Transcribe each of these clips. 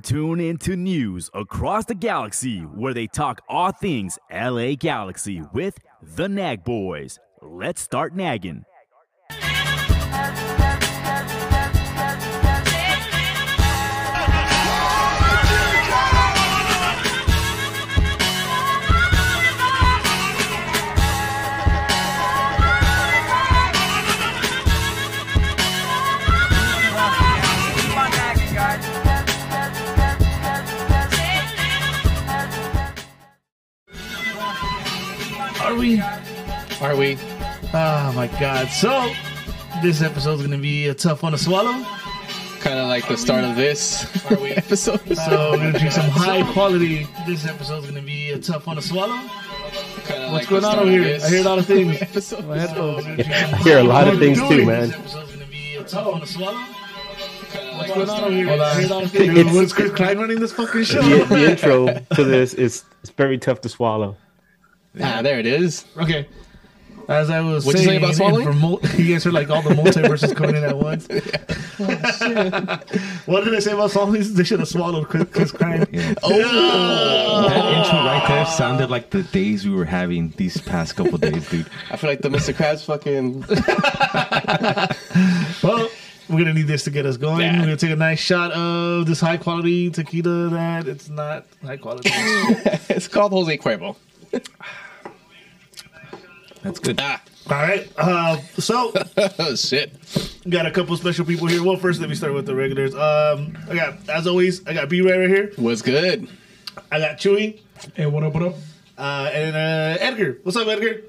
Tuned into news across the galaxy where they talk all things LA Galaxy with the Nag Boys. Let's start nagging. We? Are we? Oh my god. So, this episode's gonna be a tough one to swallow. Kind of like the start of this episode. So, we're gonna drink some high quality. This episode's gonna be a tough one to swallow. Kinda What's like going on over here? this I hear a lot of things. episode. My headphones. We're gonna drink some I hear a lot of things too, man. This episode's gonna be a tough one to swallow. What's going the on over here? Hold I hear a on. lot of things. It's- What's Chris Klein running this fucking show? the, the intro to this is it's very tough to swallow. Ah, there it is. Okay. As I was What'd you say saying, about swallowing? for mul- you guys heard like all the multiverses coming in at once. what did I say about swallowing? They should have swallowed Chris, Chris Klein. Oh, That intro right there sounded like the days we were having these past couple days, dude. I feel like the Mr. Krabs fucking. Well, we're gonna need this to get us going. Yeah. We're gonna take a nice shot of this high quality tequila that it's not high quality. it's called Jose Cuervo. That's good. Ah, all right. Uh, so shit. got a couple special people here. Well, first let me start with the regulars. Um, I got as always, I got B Ray right here. What's good? I got Chewy. Hey, what up, what up? Uh, and uh, Edgar. What's up, Edgar?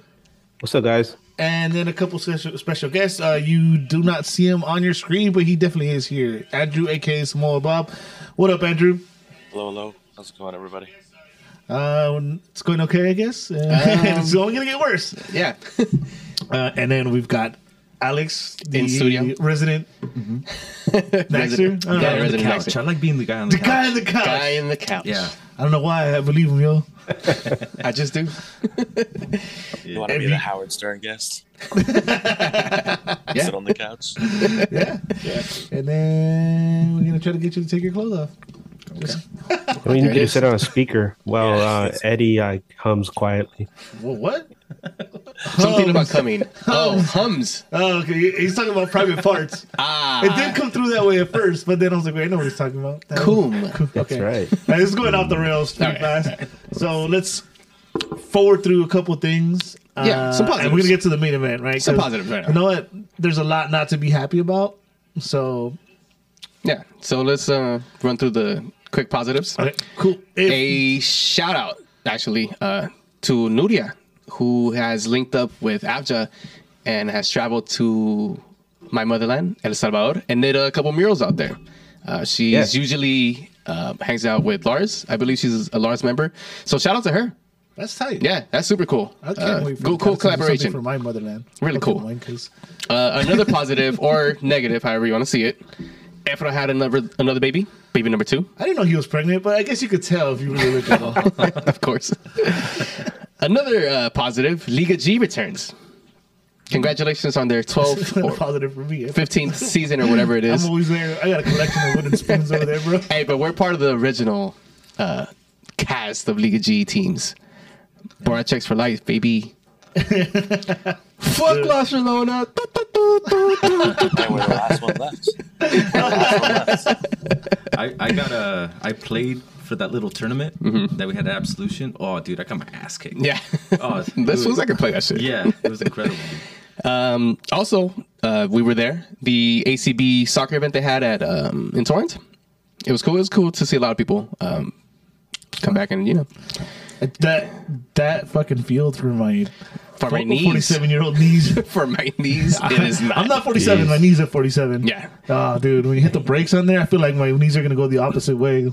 What's up, guys? And then a couple special, special guests. Uh, you do not see him on your screen, but he definitely is here. Andrew, aka Samoa Bob. What up, Andrew? Hello, hello. How's it going, everybody? Uh, it's going okay, I guess. Uh, it's only gonna get worse. Yeah. Uh, and then we've got Alex, the In studio. resident Naxter. Resident- I don't yeah, know. resident Couch. Naxter. I like being the guy on The the, guy couch. in the couch. Guy in the couch. Yeah. I don't know why I believe him, yo. I just do. You want to be the Howard Stern guest? Yeah. Sit on the couch. Yeah. And then we're gonna try to get you to take your clothes off. We need There it you to is. sit on a speaker while Yeah, uh, Eddie uh, hums quietly. Well, what? Something about coming. Oh, hums. Oh, okay. He's talking about private parts. Ah. It did come through that way at first, but then I was like, wait, I know what he's talking about. That- Coom. That's Okay. right. Now, this is going off the rails pretty All right. fast. So let's forward through a couple things. Yeah, some Uh, And we're gonna get to the main event, right? Some 'Cause positives right now. You know what? There's a lot not to be happy about. So Yeah. So let's uh, run through the quick positives. okay, cool. If, a shout out actually uh, to Nuria, who has linked up with Abja and has traveled to my motherland, El Salvador, and did a couple murals out there. Uh, she's Yeah. usually uh, hangs out with Lars. I believe she's a Lars member. So shout out to her. that's tight. Yeah, that's super cool. I can't Uh, wait for cool, cool guys to do something collaboration. for my motherland. Really Okay, cool. mine, 'cause- Uh, another positive or negative, however you want to see it. Efra had another another baby, baby number two. I didn't know he was pregnant, but I guess you could tell if you really look at him. of course. Another uh, positive, Liga G returns. Congratulations on their 12th or positive for me. 15th season or whatever it is. I'm always there. I got a collection of wooden spoons over there, bro. Hey, but we're part of the original uh, cast of Liga G teams. Borat checks for life, baby. Fuck Barcelona. And we're the last one left. Last one left. I, I got a. I played for that little tournament that we had at Absolution. Oh, dude, I got my ass kicked. Yeah. Oh, this dude. was I could play that shit. Yeah, it was incredible. Um, also, uh, we were there. The ACB soccer event they had at um, in Torrance. It was cool. It was cool to see a lot of people um, come back and you know That that fucking field for my for my knees. 47 year old knees. For my knees, it is not. I'm not 47. My knees are 47. Yeah. Oh, dude, when you hit the brakes on there, I feel like my knees are gonna go the opposite way.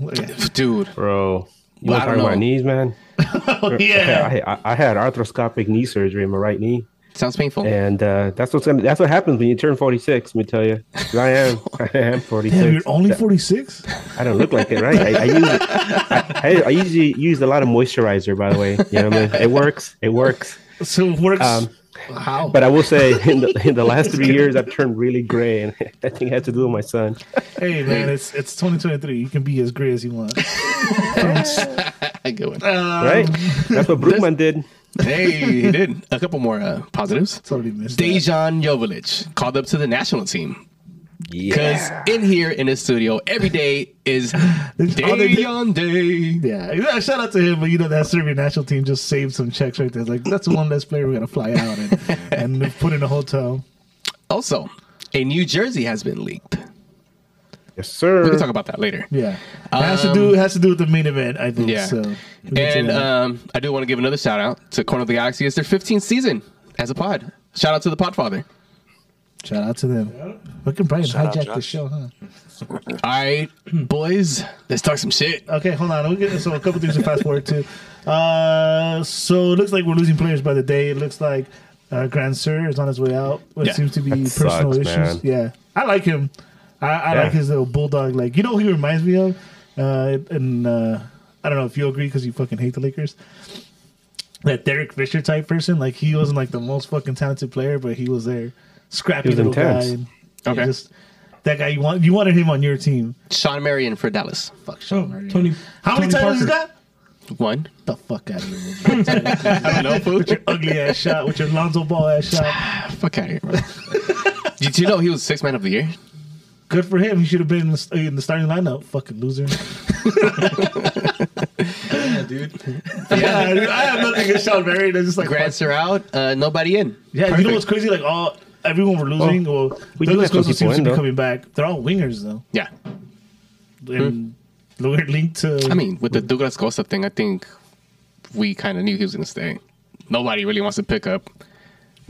dude. Bro, you Well, want I to don't talk about know. knees, man? Oh, yeah. I, I, I had arthroscopic knee surgery in my right knee, Sounds painful. and uh, that's what's gonna, that's what happens when you turn 46. Let me tell you, I am I am 46. You're only 46. I don't look like it, right? I, I use I, I, I usually use a lot of moisturizer, by the way. You know what I mean? It works. It works. So it works. Um, How? But I will say, in the, in the last three years, I've turned really gray, and I think it had to do with my son. hey man, it's it's 2023. You can be as gray as you want. Good one. Right? That's what Brookman did. hey, he did a couple more uh, positives. Totally missed. Dejan Jovic called up to the national team because Yeah. in here in the studio every day is Dejan Day. Yeah, yeah, shout out to him. But you know that Serbian national team just saved some checks right there. Like that's the one less player we're going to fly out and, and put in a hotel. Also, a New Jersey has been leaked. Yes, sir. We can talk about that later. Yeah, it has to do it has to do with the main event. I think. Yeah. So we'll get to And um, I do want to give another shout out to Corner of the Galaxy. It's their 15th season as a pod. Shout out to the Podfather. Shout out to them. Fucking Brian Shout out, hijacked the show, huh? All right, boys, let's talk some shit. Okay, hold on. We get so a couple things to fast forward to. Uh, so it looks like we're losing players by the day. It looks like uh, Grandsir is on his way out. What Yeah. seems to be That personal sucks, issues. man. Yeah, I like him. I, I Yeah. like his little bulldog. Like you know, who he reminds me of. Uh, and uh, I don't know if you agree because you fucking hate the Lakers. That Derek Fisher type person. Like he wasn't like the most fucking talented player, but he was there, scrappy little intense. guy. And, yeah, Okay. just, that guy you want you wanted him on your team. Shawn Marion for Dallas. Fuck Shawn Oh, Marion. Tony. How many Tony titles you Parker. got? One. the fuck out of here. I don't know, fool. with your ugly ass shot, with your Lonzo Ball ass shot. Fuck out of here, bro. Did you know he was six man of the year? Good for him. He should have been in the, in the starting lineup. Fucking loser. Yeah, dude. yeah, I have nothing against Shawn Marion. It's just like Grants are out. Uh, nobody in. yeah. You know what's crazy? Like all everyone we're losing. well, we we do Douglas have some Costa people seems to be coming back. They're all wingers though, Yeah. and we're linked to. I mean, with the Douglas Costa thing, I think we kind of knew he was going to stay. Nobody really wants to pick up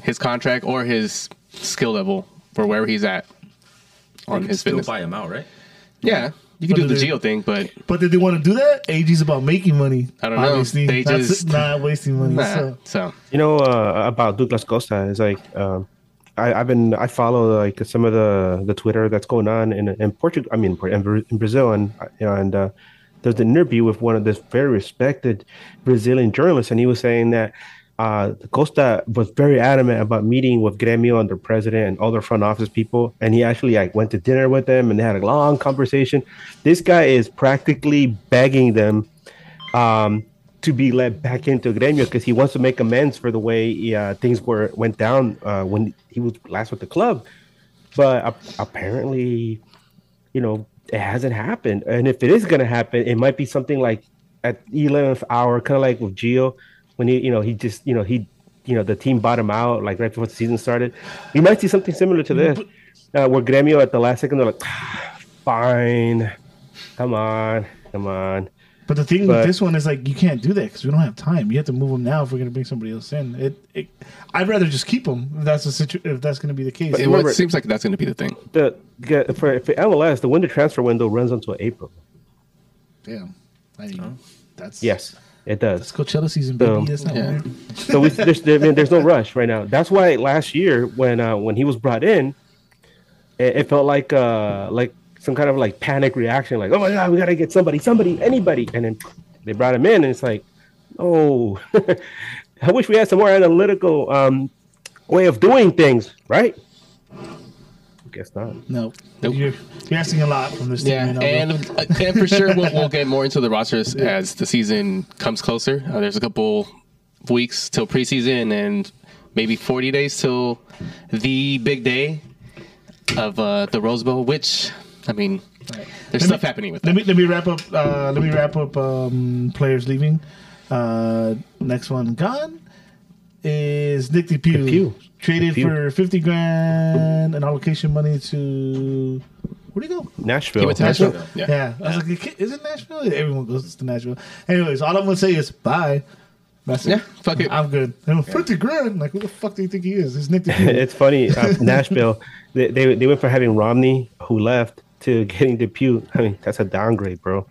his contract or his skill level for where he's at on You can his still fitness. buy him out, right? Yeah, you can But do the they- Gio thing, but but did they want to do that? AEG's about making money. I don't know. Obviously, They That's just- not wasting money. nah. So. So You know uh, about Douglas Costa is like um, I, I've been I follow like some of the the Twitter that's going on in in Portugal. I mean in, in Brazil and and uh, there's an interview with one of this very respected Brazilian journalists, and he was saying that. Uh, Costa was very adamant about meeting with Gremio and their president and all their front office people, and he actually like went to dinner with them, and they had a long conversation. This guy is practically begging them um, to be let back into Gremio because he wants to make amends for the way uh, things were went down uh, when he was last with the club. But ap- apparently, you know, it hasn't happened. And if it is going to happen, it might be something like at 11th hour, kind of like with Gio, when he, you know, he just, you know, he, you know, the team him out like right before the season started. We might see something similar to this, uh, where Gremio at the last second they're like, fine, come on, come on. But the thing But- with this one is like you can't do that because we don't have time. You have to move them now if we're going to bring somebody else in. It, it I'd rather just keep them if that's the situ- if that's going to be the case. it, remember- it seems like that's going to be the thing. the get- for for MLS, the window transfer window runs until April. Damn, I mean, that's Yes, it Let's does. Coachella season, baby. So- that's not Yeah. So we, there's there, I mean, there's no rush right now. That's why last year when uh, when he was brought in, it, it felt like uh like some kind of like panic reaction, like oh my god, we gotta get somebody, somebody, anybody, and then they brought him in, and it's like, oh, I wish we had some more analytical um way of doing things, right? I guess not. No, Nope. you're, you're asking a lot from this team. Yeah, you and uh, and for sure we'll, we'll get more into the rosters as the season comes closer. Uh, there's a couple weeks till preseason and maybe 40 days till the big day of uh, the Rose Bowl. Which I mean, there's Let stuff me- happening with let me let me wrap up. Uh, let me wrap up. Um, players leaving. Uh, next one gone is Nick DePuy. DePuy. Traded DePuy. for fifty grand and allocation money to where'd he go? Nashville. He went to Nashville. Nashville. Yeah. Yeah, I was like, is it Nashville? Everyone goes to Nashville. Anyways, all I'm gonna say is bye. That's it. Yeah, fuck it. I'm good. And fifty grand. Like, who the fuck do you think he is? He's Nick DePuy. it's funny. Uh, Nashville, they, they they went for having Romney, who left, to getting DePuy. I mean, that's a downgrade, bro.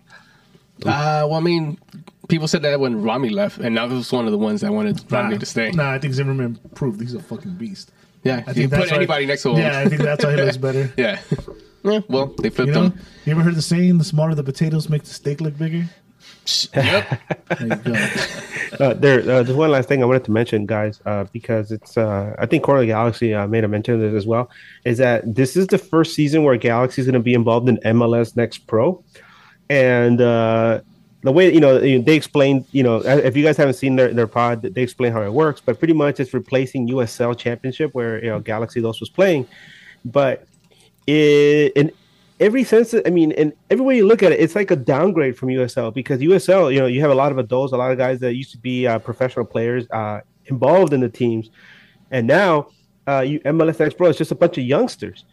Uh, well, I mean, people said that when Romney left, and now this was one of the ones that wanted Romney to stay. Nah, I think Zimmerman proved he's a fucking beast. Yeah, I you think put that's why- anybody next to him. Yeah, I think that's why he looks better. yeah. Yeah, well, they flipped You know, him. you ever heard the saying, "The smaller the potatoes make the steak look bigger"? Yep. There. Uh, there, uh, there's one last thing I wanted to mention, guys, uh, because it's uh, I think Corner Galaxy uh, made a mention of this as well. Is that this is the first season where Galaxy is going to be involved in MLS Next Pro, and uh, the way you know they explained, you know, if you guys haven't seen their, their pod, they explain how it works. But pretty much, it's replacing USL Championship where you know Galaxy those was playing, but it, in every sense, I mean, and every way you look at it, it's like a downgrade from USL because USL, you know, you have a lot of adults, a lot of guys that used to be uh, professional players uh, involved in the teams, and now uh, you, MLS Next Pro is just a bunch of youngsters.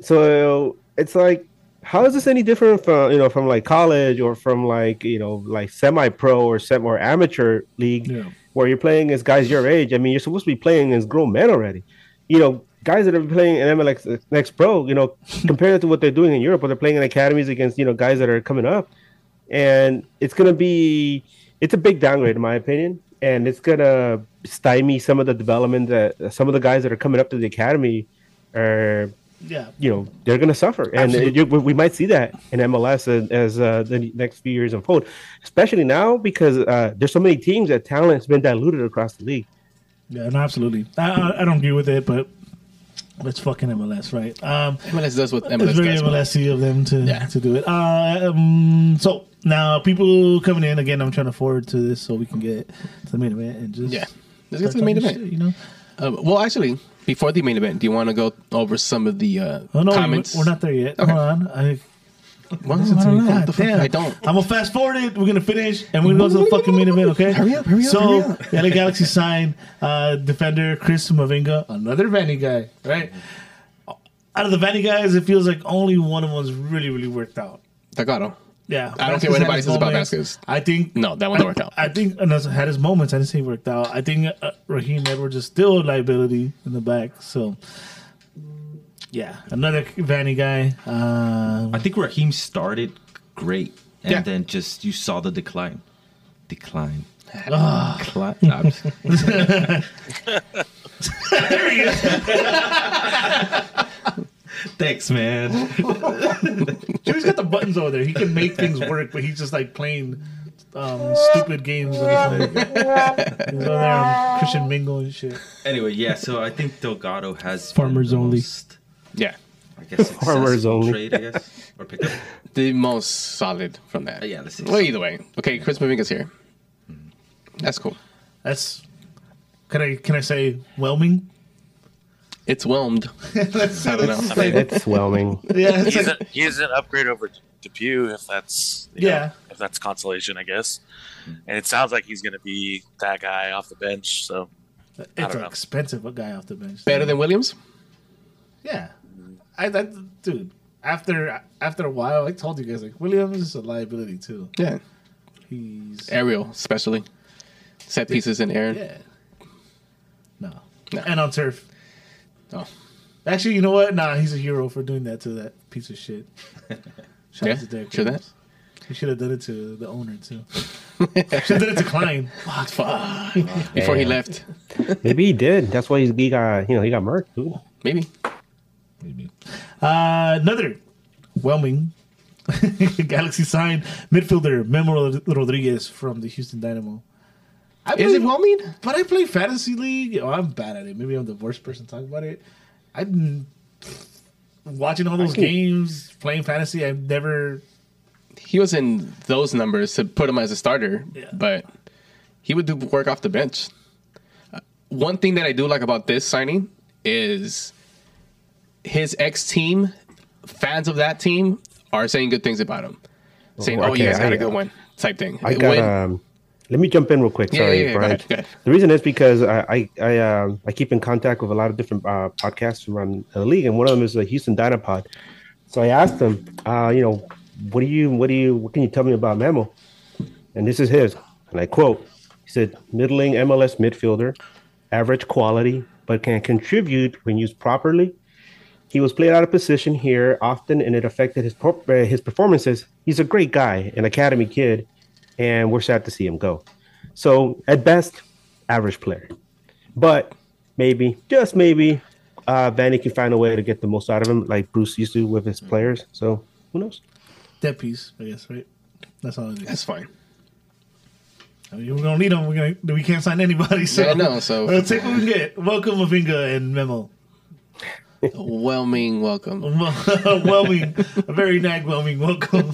So it's like, how is this any different from you know from like college or from like you know like semi-pro or semi or amateur league Yeah. where you're playing as guys your age? I mean, you're supposed to be playing as grown men already. You know, guys that are playing in MLS Next Pro, you know, compared to what they're doing in Europe, where they're playing in academies against you know guys that are coming up, and it's gonna be it's a big downgrade in my opinion, and it's gonna stymie some of the development that some of the guys that are coming up to the academy are Yeah. you know they're going to suffer, and Absolutely. you, we we might see that in MLS as, as uh, the next few years unfold, especially now because uh, there's so many teams that talent has been diluted across the league. Yeah, no, absolutely. I, I don't agree with it, but it's fucking MLS, right? Um, MLS does what it's MLS very does. well. MLSy of them to Yeah. to do it. Uh, um, so now people coming in again. I'm trying to forward to this so we can get to the main event and just Yeah. Let's get to the main event. shit, you know. Um, well, actually, before the main event, do you want to go over some of the uh, Oh no, comments? we're not there yet. Okay. Hold on. I, Well, listen I to don't me. know. God What the fuck? damn. I don't. I'm gonna fast forward it. We're gonna finish, and we're gonna go to the fucking main event. Okay? Hurry up, hurry up, So, hurry up. LA Galaxy signed uh, defender Chris Mavinga, another Vanney guy, right? Out of the Vanney guys, it feels like only one of them's really, really worked out. Delgado. Yeah, I don't care what anybody says about. Vasquez. I think No, that one don't work out. I think and that's- had his moments. I didn't say he worked out. I think uh, Raheem Edwards is still a liability in the back. So, yeah, another Vanney guy. Uh, I think Raheem started great, and Yeah. then just you saw the decline. Decline. Cli- no, I'm just- Thanks, man. Joey's got the buttons over there. He can make things work, but he's just like playing um, stupid games on his phone. He's over there on Christian Mingle and shit. Anyway, yeah. So I think Delgado has Farmers been the only. most, Yeah. I guess Farmers only. trade, I guess, or pickup. The most solid from that. Uh, yeah, let's see. Well, either way. Okay, Chris Mavinga's here. That's cool. That's can I can I say whelming? It's whelmed. That's, I don't know. that's I mean, It's whelming. yeah, it's He's, like- a, he's an upgrade over DePuy if that's you know, Yeah. if that's consolation, I guess. And it sounds like he's going to be that guy off the bench. So it's don't an know. expensive what guy off the bench. Better than Williams? Yeah, I that dude. After after a while, I told you guys like Williams is a liability too. Yeah. He's Aerial, especially. Set pieces in air. yeah. No. No. and on turf. Oh. Actually, you know what? Nah, he's a hero for doing that to that piece of shit. Shout Yeah, out to Derek sure that. He should have done it to the owner too. should have done it to Klein. Fuck, fuck. Before he left. Maybe he did. That's why he got you know he got murked. Dude. Maybe. Maybe. Uh, another whelming Galaxy sign midfielder Memo Rodriguez from the Houston Dynamo. I Is it play- whelming? But I play fantasy league. Oh, I'm bad at it. Maybe I'm the worst person talking about it. I didn't watching all those games, playing fantasy. I've never. He was in those numbers to put him as a starter, Yeah. but he would do work off the bench. Uh, One thing that I do like about this signing is his ex team, fans of that team, are saying good things about him. Saying, Oh, oh, you okay, guys had I- a good one, type thing. I got When- um. Let me jump in real quick. Yeah, Sorry, yeah, yeah, go Brian. ahead, go ahead. The reason is because I I I, um, I keep in contact with a lot of different uh, podcasts around the league, and one of them is the Houston Dynapod. So I asked him, uh, you know, what do you what do you what can you tell me about Memo? And this is his, and I quote: He said, "Middling MLS midfielder, average quality, but can contribute when used properly." He was played out of position here often, and it affected his uh, his performances. He's a great guy, an academy kid, and we're sad to see him go. So at best, average player, but maybe just maybe, uh, Vanney can find a way to get the most out of him, like Bruce used to with his players. So who knows? Dead piece, I guess, right? That's all it is. That's fine. I mean, we're gonna need them. We're gonna. We can't sign anybody. So Yeah, no, so- uh, take what we can get. Welcome, Mavinga and Memo. Whelming welcome. whelming, a very nag whelming welcome.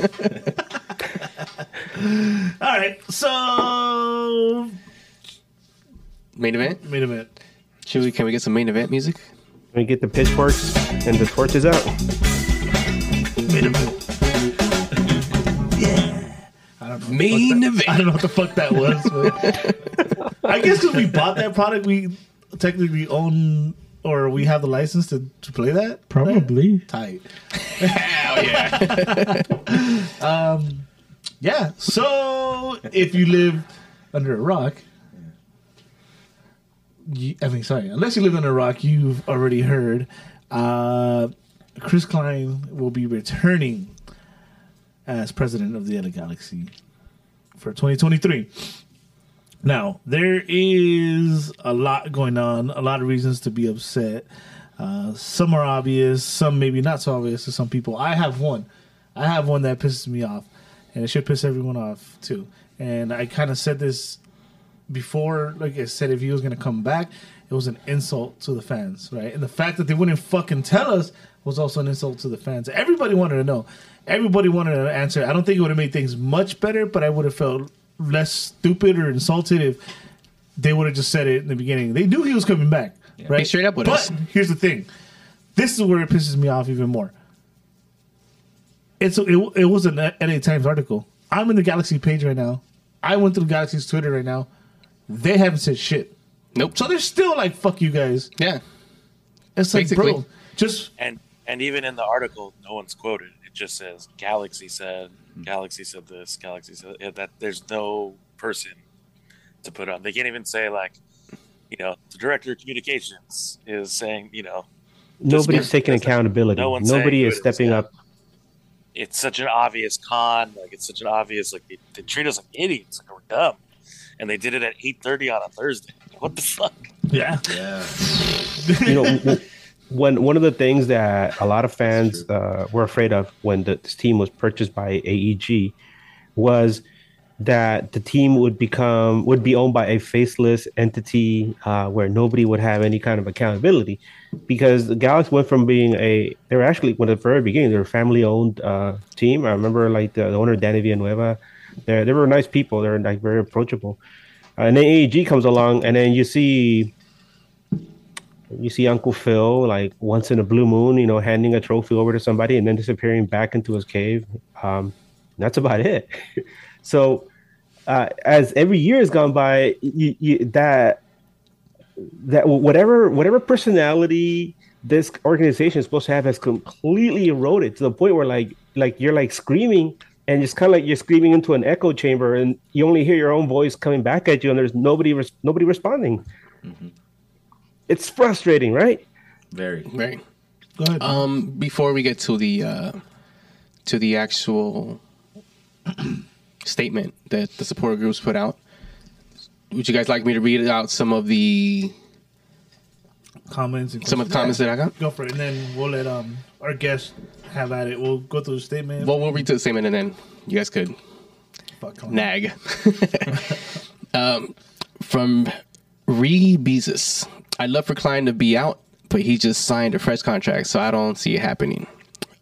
All right, so Main event. wait a minute. Should we? Can we get some main event music? Let me get the pitchforks and the torches out. Wait a minute. Yeah. I don't know. Main event. I don't know what the fuck that was. But I guess because we bought that product, we technically own or we have the license to, to play that. Probably. Tight. Hell yeah! Yeah. So if you live under a rock, you, I mean, sorry, unless you live under a rock, you've already heard uh, Chris Klein will be returning as president of the LA Galaxy for 2023. Now, there is a lot going on, a lot of reasons to be upset. Uh, some are obvious, some maybe not so obvious to some people. I have one. I have one that pisses me off, and it should piss everyone off too. And I kind of said this before, like I said, if he was going to come back, it was an insult to the fans, right? And the fact that they wouldn't fucking tell us was also an insult to the fans. Everybody wanted to know. Everybody wanted an answer. I don't think it would have made things much better, but I would have felt less stupid or insulted if they would have just said it in the beginning. They knew he was coming back, right? Straight up with but us. here's the thing. This is where it pisses me off even more. It's a, it, it was an LA Times article. I'm in the Galaxy page right now. I went through Galaxy's Twitter right now. They haven't said shit. Nope. So they're still like, "Fuck you guys." Yeah. It's like, Basically. bro, just And and even in the article, no one's quoted. It just says Galaxy said, Hmm. Galaxy said this, Galaxy said yeah, that. There's no person to put on. They can't even say like, you know, the director of communications is saying, you know, Nobody's Just- taking accountability. no one's Nobody is who it is, stepping yeah. up. it's such an obvious con. Like it's such an obvious like they, they treat us like idiots, like we're dumb. And they did it at eight thirty on a Thursday. What the fuck? yeah. Yeah. you know, w- when one of the things that a lot of fans uh, were afraid of when the, this team was purchased by AEG was that the team would become would be owned by a faceless entity uh, where nobody would have any kind of accountability because the Galaxy went from being a they were actually when at the very beginning they were a family owned uh, team. I remember like the, the owner Danny Villanueva, they they were nice people. They're like very approachable. Uh, and then AEG comes along, and then you see you see Uncle Phil like once in a blue moon, you know, handing a trophy over to somebody and then disappearing back into his cave. Um, that's about it. so, uh, as every year has gone by, you, you, that that whatever whatever personality this organization is supposed to have has completely eroded to the point where like like you're like screaming and it's kind of like you're screaming into an echo chamber and you only hear your own voice coming back at you and there's nobody res- nobody responding it's frustrating right Very. Right. Go ahead. Um, before we get to the uh, to the actual statement that the supporter groups put out, would you guys like me to read out some of the comments. And some of the comments that I got? Go for it, and then we'll let um our guests have at it. We'll go through the statement. Well, we'll read to the statement and then you guys could Fuck, nag. um, from Ree Beezus. I'd love for Klein to be out, but he just signed a fresh contract, so I don't see it happening.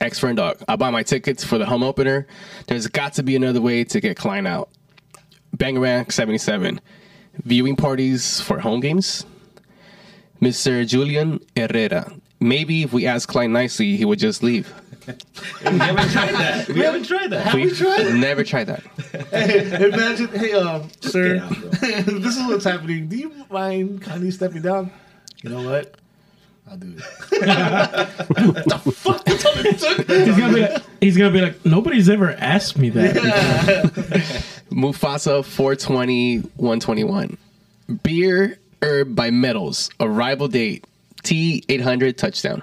Ex friend dog. I buy my tickets for the home opener. There's got to be another way to get Klein out. Bangarang 77. Viewing parties for home games. Mr. Julian Herrera. Maybe if we ask Klein nicely, he would just leave. We haven't tried that. We haven't tried that. Have we tried? Never tried that. hey, Imagine, hey, um, sir, out, this is what's happening. Do you mind kindly stepping down? You know what? I'll do it. what the fuck? That's all it took. He's gonna be like, he's gonna be like, nobody's ever asked me that. Mufasa 420 121. Beer Herb by Metals. Arrival date T800 touchdown.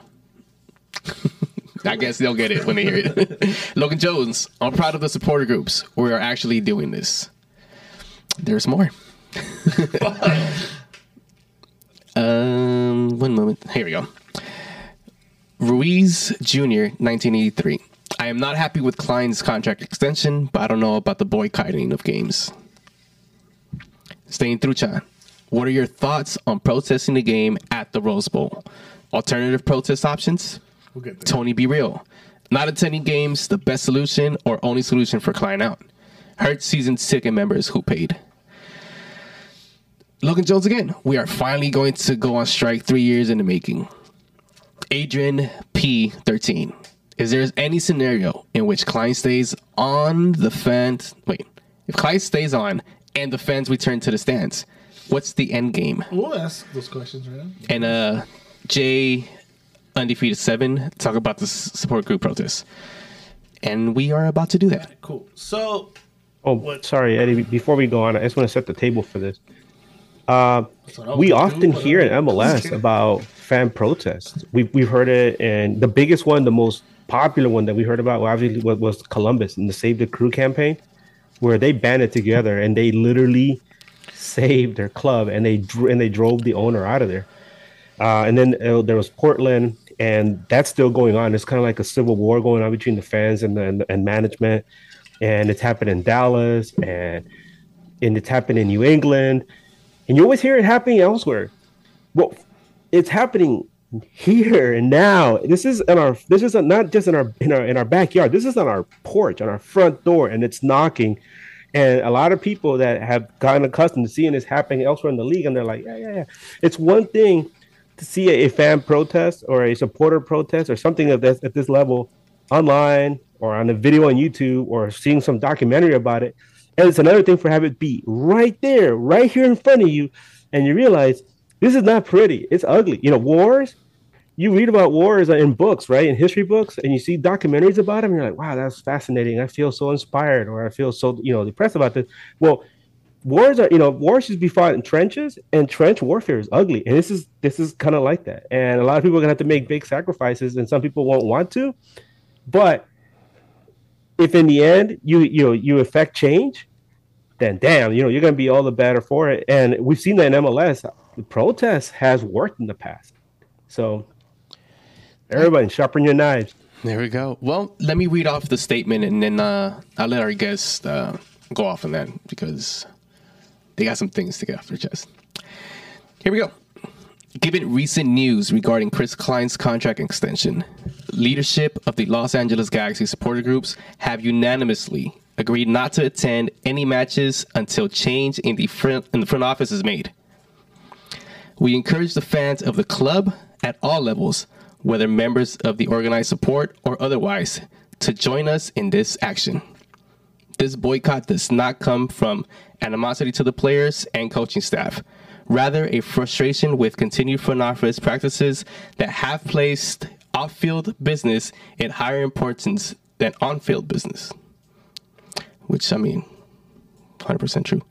I guess they'll get it when they hear it. Logan Jones. I'm proud of the supporter groups. We are actually doing this. There's more. Um, one moment. Here we go. Ruiz Jr., 1983. I am not happy with Klein's contract extension, but I don't know about the boycotting of games. Staying through Chan. What are your thoughts on protesting the game at the Rose Bowl? Alternative protest options? We'll. Tony, be real. Not attending games, the best solution or only solution for Klein out. Hurt season ticket members who paid. Logan Jones again. We are finally going to go on strike three years in the making. Adrian P13. Is there any scenario in which Klein stays on the fence? Wait, if Klein stays on and the fans return to the stands, what's the end game? We'll ask those questions right now. and uh Jay undefeated seven talk about the support group protest, and we are about to do that. Cool. So Oh, What? sorry, Eddie. Before we go on, I just want to set the table for this. Uh, that's what I we often doing, hear in. MLS about fan protests. We've we've heard it, and the biggest one, the most popular one that we heard about, obviously, was, was Columbus and the Save the Crew campaign, where they banded together and they literally saved their club and they and they drove the owner out of there. Uh, and then uh, there was Portland, and that's still going on. It's kind of like a civil war going on between the fans and the, and, and management. And it's happened in Dallas, and and it's happened in New England, and you always hear it happening elsewhere. Well, it's happening here and now. This is in our. This is not just in our in our in our backyard. This is on our porch, on our front door, and it's knocking. And a lot of people that have gotten accustomed to seeing this happening elsewhere in the league, and they're like, yeah, yeah, yeah. It's one thing to see a, fan protest or a supporter protest or something of this at this level online or on a video on YouTube or seeing some documentary about it. And it's another thing for have it be right there, right here in front of you, and you realize this is not pretty. It's ugly. You know, wars. You read about wars in books, right? In history books, and you see documentaries about them. You're like, wow, that's fascinating. I feel so inspired, or I feel so, you know, depressed about this. Well, wars are, you know, wars should be fought in trenches, and trench warfare is ugly. And this is this is kind of like that. And a lot of people are gonna have to make big sacrifices, and some people won't want to. But if in the end you you know, you affect change, then damn, you know, you're gonna be all the better for it. And we've seen that in MLS. The protest has worked in the past. So everybody sharpen your knives. There we go. Well, let me read off the statement, and then uh, I'll let our guests uh, go off on that because they got some things to get off their chest. Here we go. Given recent news regarding Chris Klein's contract extension, leadership of the Los Angeles Galaxy supporter groups have unanimously agreed not to attend any matches until change in the front in the front office is made. We encourage the fans of the club at all levels, whether members of the organized support or otherwise, to join us in this action. This boycott does not come from animosity to the players and coaching staff, rather, a frustration with continued front office practices that have placed off field business in higher importance than on field business. Which, I mean, 100% true.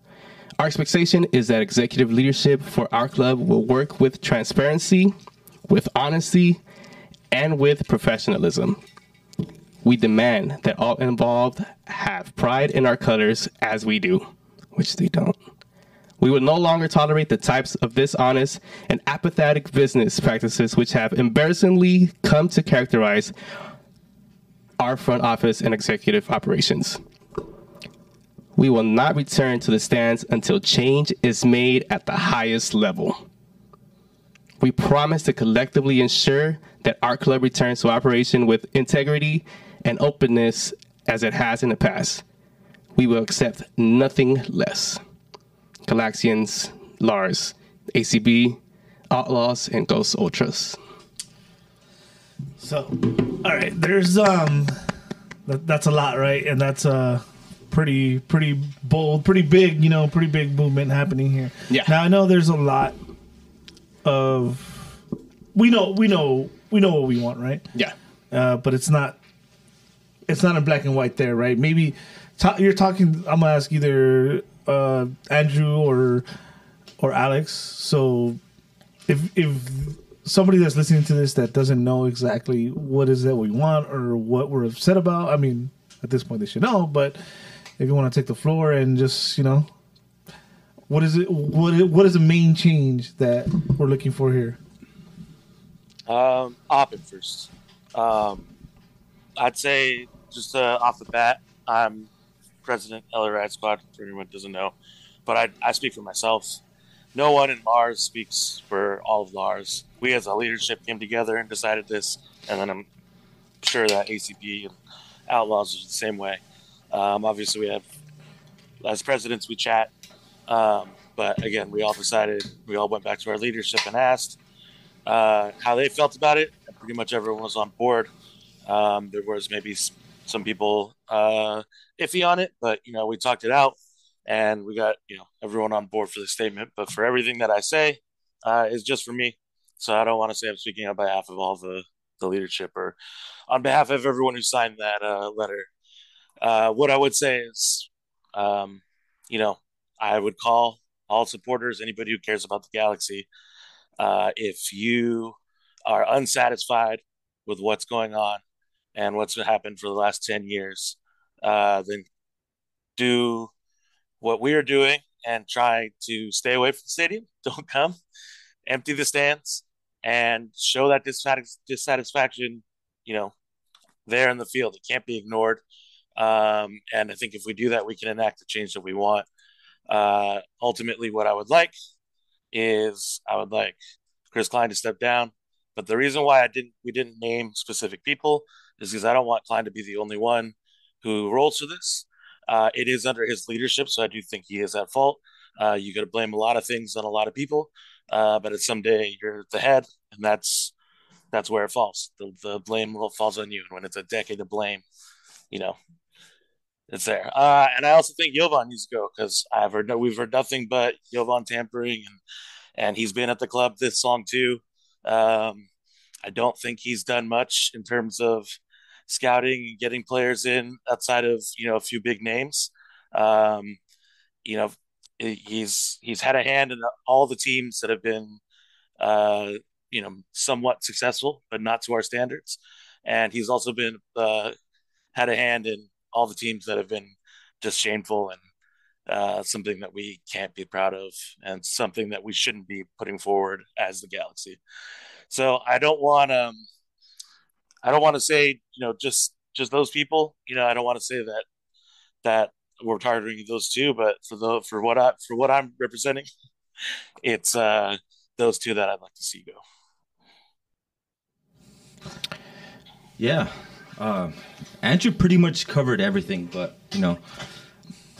Our expectation is that executive leadership for our club will work with transparency, with honesty, and with professionalism. We demand that all involved have pride in our colors as we do, which they don't. We will no longer tolerate the types of dishonest and apathetic business practices which have embarrassingly come to characterize our front office and executive operations. We will not return to the stands until change is made at the highest level. We promise to collectively ensure that our club returns to operation with integrity and openness as it has in the past. We will accept nothing less. Galaxians, Lars, ACB, Outlaws, and Ghost Ultras. So, all right, there's um, that, that's a lot, right? And that's uh, pretty pretty bold, pretty big, you know, pretty big movement happening here. Yeah. Now I know there's a lot of we know we know we know what we want, right? Yeah. Uh, but it's not it's not in black and white there, right? Maybe ta- you're talking. I'm gonna ask either uh, Andrew or or Alex. So if if somebody that's listening to this that doesn't know exactly what is that we want or what we're upset about, I mean, at this point they should know. But if you want to take the floor and just you know, what is it? What what is the main change that we're looking for here? Um, Oppen first. Um, I'd say just uh, off the bat, I'm President LA Riot Squad. For anyone who doesn't know, but I, I speak for myself. No one in Lars speaks for all of Lars. We as a leadership came together and decided this, and then I'm sure that ACB and Outlaws is the same way. Um, obviously, we have as presidents we chat, um, but again, we all decided. We all went back to our leadership and asked uh, how they felt about it. Pretty much everyone was on board. Um, there was maybe some people uh, iffy on it, but you know we talked it out, and we got you know everyone on board for the statement. But for everything that I say uh, is just for me, so I don't want to say I'm speaking on behalf of all the the leadership or on behalf of everyone who signed that uh, letter. Uh, what I would say is, um, you know, I would call all supporters, anybody who cares about the Galaxy, uh, if you are unsatisfied with what's going on and what's happened for the last 10 years, uh, then do what we are doing and try to stay away from the stadium. Don't come, empty the stands, and show that dissatis- dissatisfaction, you know, there in the field. It can't be ignored. Um, and I think if we do that, we can enact the change that we want. Uh, ultimately, what I would like is I would like Chris Klein to step down. But the reason why I didn't we didn't name specific people is because I don't want Klein to be the only one who rolls for this. Uh, it is under his leadership, so I do think he is at fault. Uh, you got to blame a lot of things on a lot of people, uh, but at someday you're at the head, and that's that's where it falls. The, the blame falls on you, and when it's a decade of blame, you know, it's there. Uh, and I also think Jovan needs to go because I've heard no, we've heard nothing but Jovan tampering, and and he's been at the club this long too. Um, I don't think he's done much in terms of scouting and getting players in outside of you know a few big names. Um, you know, he's he's had a hand in all the teams that have been uh, you know somewhat successful, but not to our standards. And he's also been uh, had a hand in all the teams that have been just shameful and uh, something that we can't be proud of, and something that we shouldn't be putting forward as the Galaxy. So I don't want. Um, I don't want to say you know just just those people. You know, I don't want to say that that we're targeting those two, but for the for what I for what I'm representing, it's uh those two that I'd like to see go. Yeah. Uh, Andrew pretty much covered everything, but you know,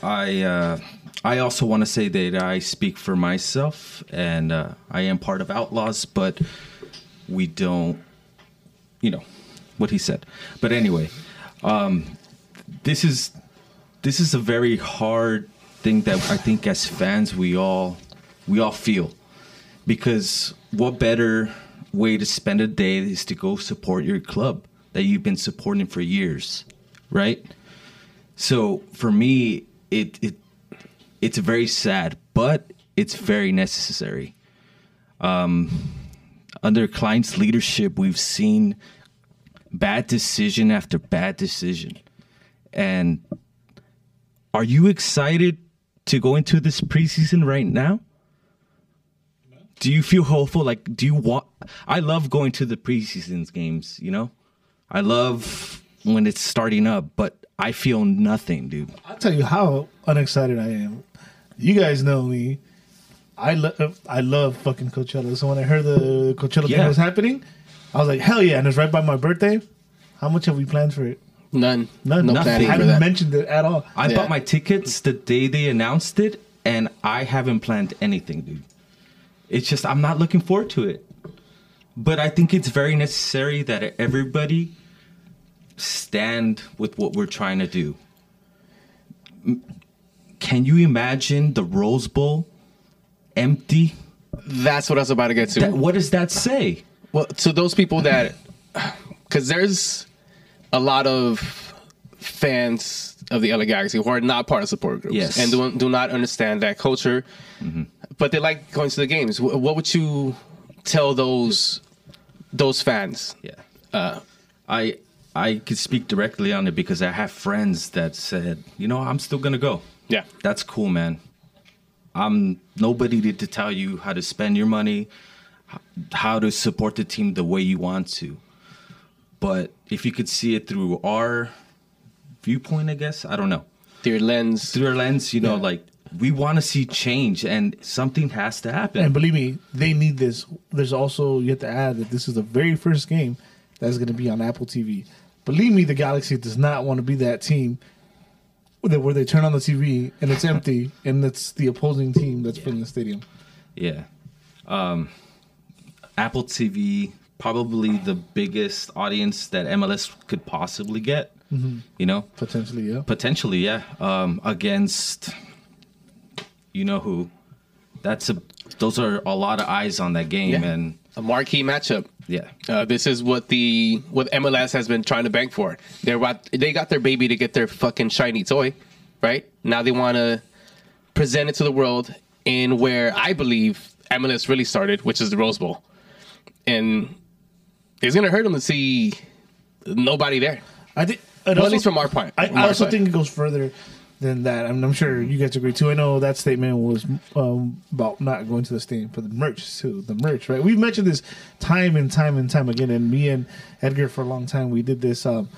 I uh, I also want to say that I speak for myself, and uh, I am part of Outlaws, but we don't, you know, what he said. But anyway, um, this is this is a very hard thing that I think as fans we all we all feel because what better way to spend a day is to go support your club that you've been supporting for years, right? So for me, it it it's very sad, but it's very necessary. Um, under Klein's leadership, we've seen bad decision after bad decision, and are you excited to go into this preseason right now? Do you feel hopeful? Like, do you want? I love going to the preseason games. You know, I love when it's starting up, but I feel nothing, dude. I'll tell you how unexcited I am. You guys know me. I love I love fucking Coachella. So when I heard the Coachella Yeah. thing was happening, I was like, hell yeah! And it's right by my birthday. How much have we planned for it? None. None. No Nothing. I for haven't that. mentioned it at all. I Yeah. bought my tickets the day they announced it, and I haven't planned anything, dude. It's just I'm not looking forward to it. But I think it's very necessary that everybody stand with what we're trying to do. Can you imagine the Rose Bowl empty? That's what I was about to get to. That, what does that say? Well, to those people that, because there's a lot of fans of the LA Galaxy who are not part of support groups Yes. and do, do not understand that culture, but they like going to the games. What would you tell those those fans? Yeah. Uh, I I could speak directly on it because I have friends that said, you know, I'm still gonna go. Yeah, That's cool, man. I'm nobody to, to tell you how to spend your money, how to support the team the way you want to. But if you could see it through our viewpoint, I guess. I don't know. Through your lens. Through our lens, you know, like we want to see change, and something has to happen. And believe me, they need this. There's also you have to add that this is the very first game that's going to be on Apple TV. Believe me, the Galaxy does not want to be that team where they, turn on the TV and it's empty and it's the opposing team that's filling the stadium. Yeah. Um, Apple TV, probably the biggest audience that MLS could possibly get. You know, Potentially, yeah. potentially, yeah. Um, against, you know who? That's a. Those are a lot of eyes on that game, Yeah. and A marquee matchup. yeah, Uh, this is what the what MLS has been trying to bank for. They're about, they got their baby to get their fucking shiny toy, right? Now they want to present it to the world in where I believe MLS really started, which is the Rose Bowl, and it's gonna hurt them to see nobody there. I think. Well, at least from our point. I, from I also side. think it goes further than that. I'm, I'm sure you guys agree too. I know that statement was um, about not going to the stadium for the merch too. The merch, right? We've mentioned this time and time and time again. And me and Edgar for a long time we did this. Um,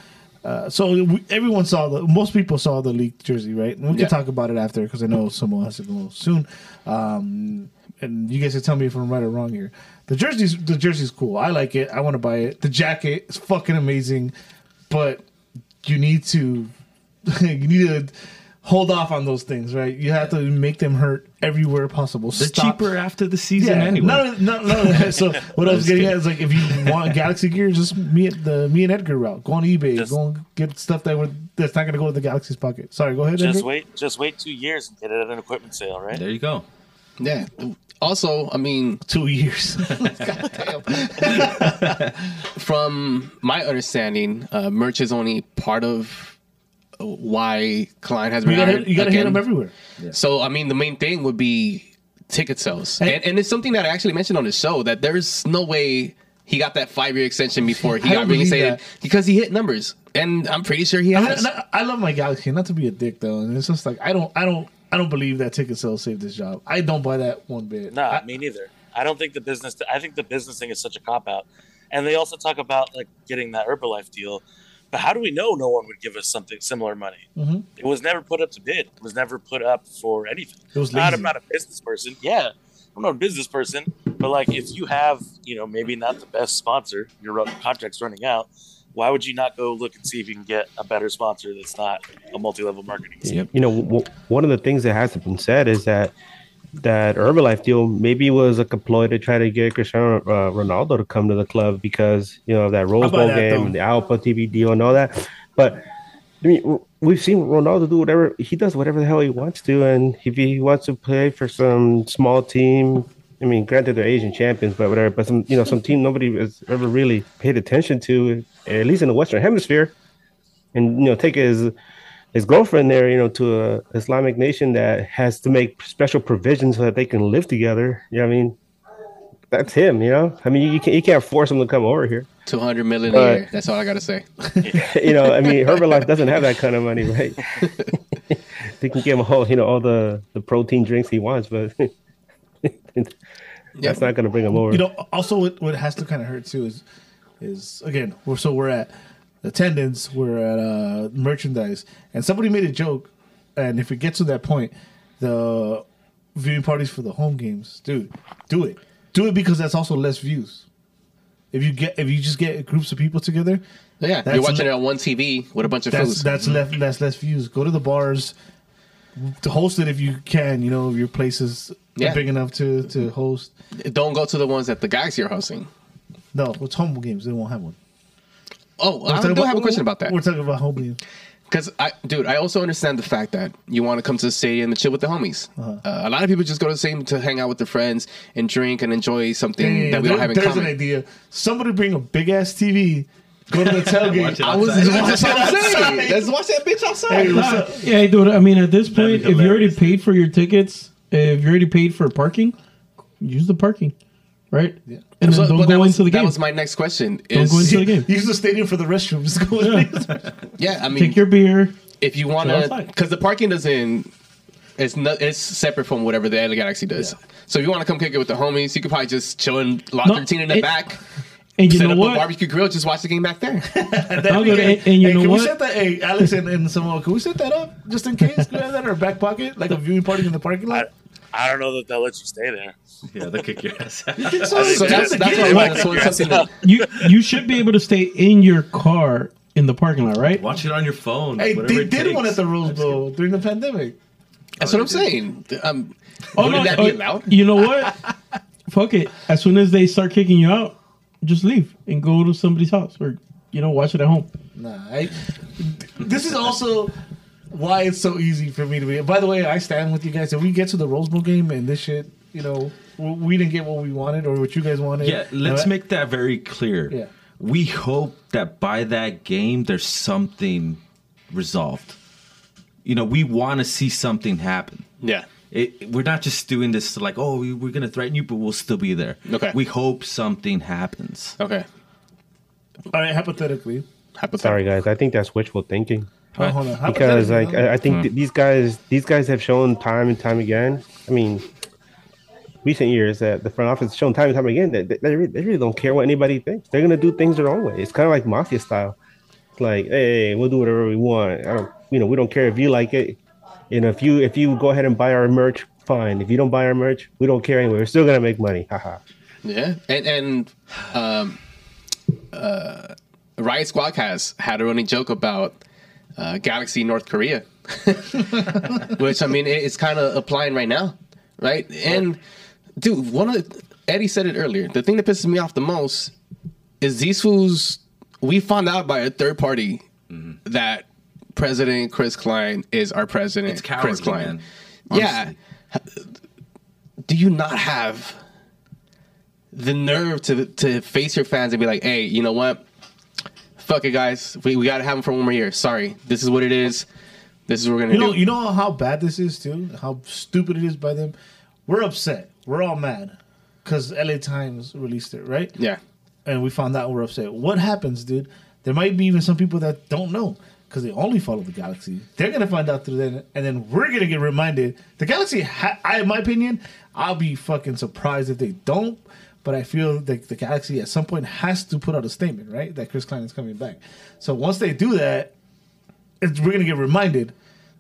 uh, so we, everyone saw the most people saw the leaked jersey, right? And we can talk about it after because I know someone has to go soon. Um, and you guys can tell me if I'm right or wrong here. The jersey's the jersey's cool. I like it. I want to buy it. The jacket is fucking amazing, but you need to you need to hold off on those things, right? You have to make them hurt everywhere possible. they're Stop- cheaper after the season Yeah, anyway. no, no, no, no. So what I was getting at is like if you want Galaxy gear, just me the me and Edgar route. Go on eBay, Just- go and get stuff that would that's not going to go to the Galaxy's pocket. Sorry, go ahead. Just Edgar. wait, just wait two years and get it at an equipment sale, right? There you go. Yeah. Also, I mean, Two years. from my understanding, uh, merch is only part of why Klein has been you got to hired you got to hit again. them everywhere. So I mean, the main thing would be ticket sales, Hey. and, and it's something that I actually mentioned on the show that there's no way he got that five year extension before he I got don't reinstated because he hit numbers, and I'm pretty sure he I, has. and I, I love my Galaxy, not to be a dick though, and it's just like I don't, I don't, I don't believe that ticket sales saved this job. I don't buy that one bit. No, I- me neither. I don't think the business. I think the business thing is such a cop out, and they also talk about like getting that Herbalife deal. But how do we know no one would give us something similar money? Mhm. It was never put up to bid. It was never put up for anything. It was Not. I'm not a business person. Yeah, I'm not a business person. But like, if you have, you know, maybe not the best sponsor, your contract's running out. Why would you not go look and see if you can get a better sponsor that's not a multi-level marketing? scheme? you know, w- one of the things that hasn't been said is that that Herbalife deal maybe was like a ploy to try to get Cristiano uh, Ronaldo to come to the club because you know that Rose Bowl that, game, though? and the Apple TV deal, and all that. But I mean, we've seen Ronaldo do whatever he does, whatever the hell he wants to, and if he wants to play for some small team. I mean, granted they're Asian champions, but whatever. But some, you know, some team nobody has ever really paid attention to, at least in the Western Hemisphere, and you know, take his his girlfriend there, you know, to a Islamic nation that has to make special provisions so that they can live together. You know what I mean? That's him, you know. I mean, you can't you can't force him to come over here. Two hundred million a year. That's all I gotta say. you know, I mean, Herbalife doesn't have that kind of money, right? they can give him all, you know, all the the protein drinks he wants, but that's not going to bring him over. You know, also what, what has to kind of hurt too is is again we're so we're at attendance, we're at uh, merchandise, and somebody made a joke, and if it gets to that point, the viewing parties for the home games, dude, do it, do it because that's also less views. If you get if you just get groups of people together, Yeah, you're watching le- it on one TV with a bunch of that's foods. that's less that's less views. Go to the bars, to host it if you can. You know, if your place is Yeah. big enough to to host. Don't go to the ones that the Galaxy are hosting. No, it's home games. They won't have one. Oh, We're I do about- have a question about that. We're talking about homies. Because I, dude, I also understand the fact that you want to come to the stadium and chill with the homies. Uh-huh. uh a lot of people just go to the stadium to hang out with their friends and drink and enjoy something Yeah, yeah, that we there- don't have in there's common. an idea. Somebody bring a big ass TV. Go to the tailgate. Watch it I was outside. that's Outside. saying. Let's watch that bitch outside. Hey, what's up? Yeah, dude. I mean, at this point, if you already paid for your tickets, if you already paid for parking, use the parking, right? Yeah. And then So- don't go was, into the game. That game. was my next question. Don't Is, go into the game. Use the stadium for the restrooms. Go in. yeah, I mean, Take your beer. if you want to, because the parking doesn't. It's not. It's separate from whatever the LA Galaxy does. So if you want to come kick it with the homies, you could probably just chill in lot No, 13 in the it- back, And you Set know up what? a barbecue grill. Just watch the game back there. I'll go to- and, and you hey, know can what? we set that? Hey, Alex and, and Samoa, can we set that up just in case? Can we have that in our back pocket, like a viewing party in the parking lot? I don't know that they'll let you stay there. Yeah, they kick your ass. out. so so that's that's the what I want. So it's you you should be able to stay in your car in the parking lot, right? Watch it on your phone. Hey, they it did one at the Rose Bowl during the pandemic. That's what I'm saying. Um, Oh, wouldn't no, that be uh, allowed? You know what? Fuck it. As soon as they start kicking you out, just leave and go to somebody's house or you know watch it at home. Nah, I, this is also why it's so easy for me to be. By the way, I stand with you guys. If we get to the Rose Bowl game and this shit, you know, we didn't get what we wanted or what you guys wanted. Yeah, let's you know, make that very clear. Yeah. We hope that by that game there's something resolved. You know, we want to see something happen. Yeah. It, we're not just doing this to like, oh, we, we're going to threaten you, but we'll still be there. Okay. We hope something happens. Okay. All right, hypothetically. hypothetically. Sorry, guys. I think that's wishful thinking. Oh, because like huh? I, I think th- these guys these guys have shown time and time again. I mean, recent years that the front office has shown time and time again that that they really, they really don't care what anybody thinks. They're gonna do things their own way. It's kind of like mafia style. It's like, hey, we'll do whatever we want. I don't, you know, we don't care if you like it. You know, if you if you go ahead and buy our merch, fine. If you don't buy our merch, we don't care anyway. We're still gonna make money. Haha. Yeah, and and um, uh, Riot Squad has had a running joke about uh, Galaxy North Korea, which I mean it's kind of applying right now, right? And dude, one of the, Eddie said it earlier. The thing that pisses me off the most is these fools. We found out by a third party that President Chris Klein is our president. It's Chris cowardly, Klein. man. Yeah. Do you not have the nerve to to face your fans and be like, "Hey, you know what? Fuck it, guys. We, we got to have them for one more year. Sorry, this is what it is. This is what we're gonna You know, do." you know how bad this is too. How stupid it is by them. We're upset. We're all mad because LA Times released it, right? yeah, And we found out we're upset. What happens, dude? There might be even some people that don't know because they only follow the Galaxy. They're gonna find out through that, and then we're gonna get reminded. The Galaxy, ha- I, in my opinion, I'll be fucking surprised if they don't. But I feel like the Galaxy at some point has to put out a statement, right? That Chris Klein is coming back. So once they do that, it's, we're gonna get reminded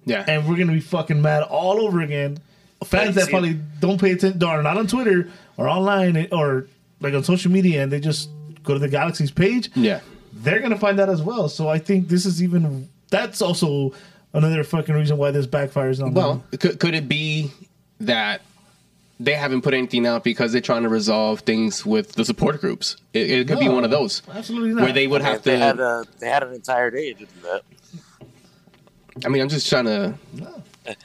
yeah. and we're gonna be fucking mad all over again. Fans that probably don't pay attention, or not on Twitter or online or like on social media, and they just go to the Galaxy's page. yeah. they're gonna find out as well. So I think this is even that's also another fucking reason why this backfires on Well, them. could could it be that they haven't put anything out because they're trying to resolve things with the support groups? It, it could be one of those absolutely not. where they would have they had to. a, they had an entire day to do that. I mean, I'm just trying to.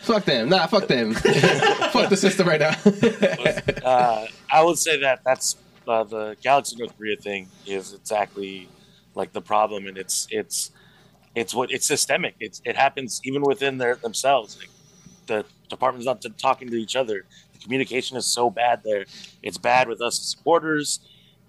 Fuck them. Nah, fuck them. fuck the system right now. uh, I would say that that's uh, the Galaxy North Korea thing is exactly like the problem, and it's it's it's what it's systemic. It's it happens even within their themselves. Like the department's not t- talking to each other. The communication is so bad there. It's bad with us supporters,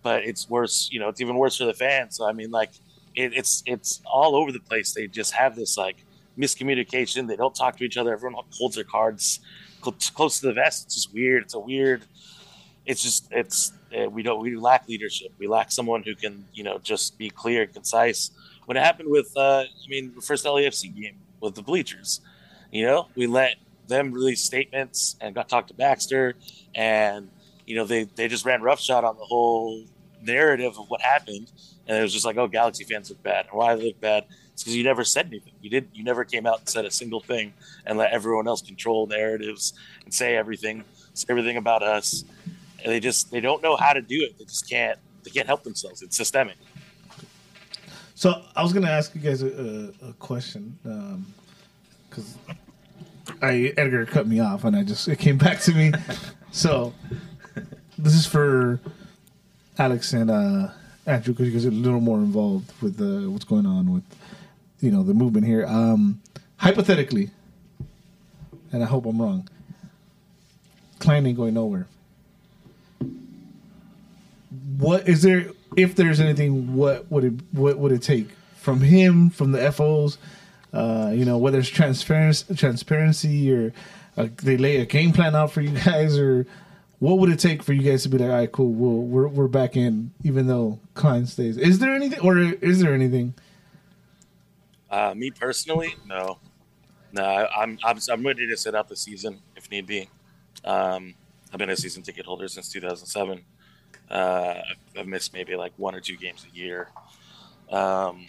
but it's worse. You know, it's even worse for the fans. So I mean, like it, it's it's all over the place. They just have this like miscommunication. They don't talk to each other. Everyone holds their cards cl- close to the vest. It's just weird. It's a weird. It's just it's uh, we don't we lack leadership. We lack someone who can you know just be clear and concise. When it happened with uh, I mean the first LAFC game with the bleachers, you know we let them released statements and got talked to Baxter, and you know they they just ran roughshod on the whole narrative of what happened, and it was just like oh Galaxy fans look bad and why they look bad. It's because you never said anything. You did. You never came out and said a single thing, and let everyone else control narratives and say everything, say everything about us. And they just they don't know how to do it. They just can't. They can't help themselves. It's systemic. So I was gonna ask you guys a, a, a question um, because I Edgar cut me off and I just it came back to me. so this is for Alex and uh, Andrew because you guys are a little more involved with what's going on with you know the movement here. Um, hypothetically, and I hope I'm wrong. Klein ain't going nowhere. What is there? If there's anything, what would it what would it take from him, from the FOs? Uh, you know, whether it's transparency, transparency, or uh, they lay a game plan out for you guys, or what would it take for you guys to be like, all right, cool, we'll, we're we're back in, even though Klein stays? Is there anything, or is there anything? Uh, me personally, no, no. I- I'm I'm I'm ready to sit out the season if need be. Um, I've been a season ticket holder since 2007. Uh, I've- I've missed maybe like one or two games a year. Um,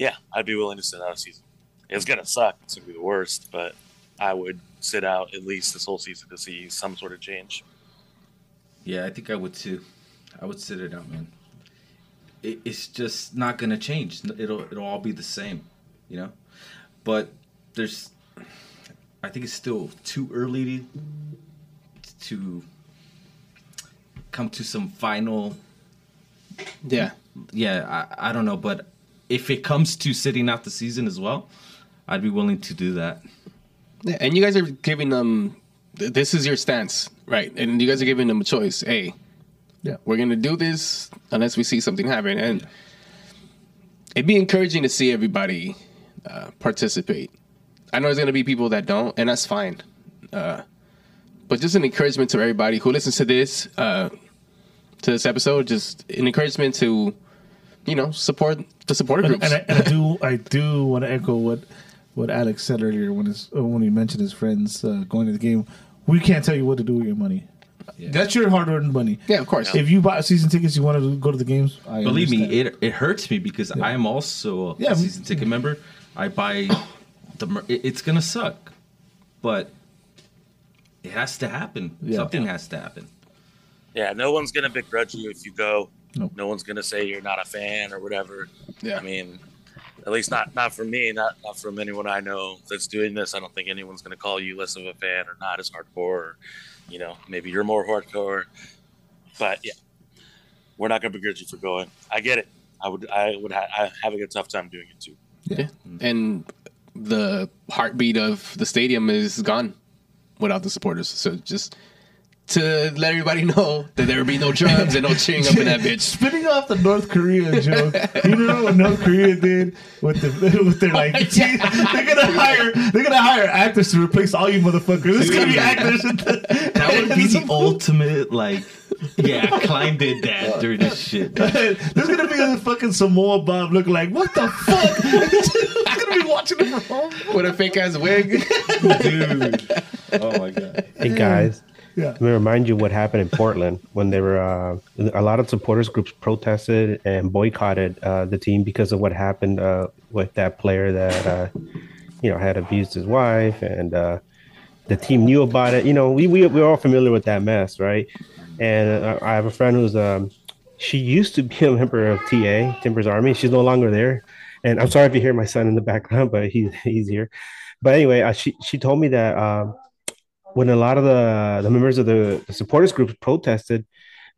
yeah, I'd be willing to sit out a season. It's gonna suck. It's gonna be the worst, but I would sit out at least this whole season to see some sort of change. Yeah, I think I would too. I would sit it out, man. It, it's just not gonna change. It'll it'll all be the same, you know. But there's, I think it's still too early to, to come to some final. Yeah. Yeah, I, I don't know, but if it comes to sitting out the season as well, I'd be willing to do that. Yeah, and you guys are giving them. th- This is your stance, right? And you guys are giving them a choice. Hey, Yeah. we're gonna do this unless we see something happen, and it'd be encouraging to see everybody uh, participate. I know there's gonna be people that don't, and that's fine. Uh, but just an encouragement to everybody who listens to this, uh, to this episode. Just an encouragement to, you know, support the supporter And, groups. and, I, and I do, I do want to echo what what Alex said earlier when his uh, when he mentioned his friends uh, going to the game. We can't tell you what to do with your money. That's your hard earned money. yeah, of course. If you buy season tickets, you want to go to the games. I Believe me, it it hurts me because I am also a Yeah, season ticket member. I buy the. It's gonna suck, but it has to happen. Yeah. Something has to happen. Yeah, no one's gonna begrudge you if you go. Nope. No one's gonna say you're not a fan or whatever. Yeah. I mean, at least not not from me, not not from anyone I know that's doing this. I don't think anyone's gonna call you less of a fan or not as hardcore. Or, you know, maybe you're more hardcore. But yeah, we're not gonna begrudge you for going. I get it. I would I would ha- I having a tough time doing it too. Yeah. And the heartbeat of the stadium is gone without the supporters. So just to let everybody know that there will be no drums and no cheering up in that bitch. Spinning off the North Korea joke, you know what North Korea did with the with their like they're gonna hire they're gonna hire actors to replace all you motherfuckers. It's gonna be actors. the- That would be the ultimate, like, yeah, Klein did that during this shit. There's gonna be a fucking Samoa Bob looking like what the fuck? He's gonna be watching it from home. With a fake ass wig. Dude. Oh my god. Hey guys, Yeah. let me remind you what happened in Portland when there were uh, a lot of supporters groups protested and boycotted uh, the team because of what happened uh, with that player that uh, you know had abused his wife, and uh, the team knew about it. You know, we we we're all familiar with that mess, right? And uh, I have a friend who's um, she used to be a member of TA Timbers Army. She's no longer there, and I'm sorry if you hear my son in the background, but he he's here. But anyway, she she told me that. Um, when a lot of the, the members of the, the supporters groups protested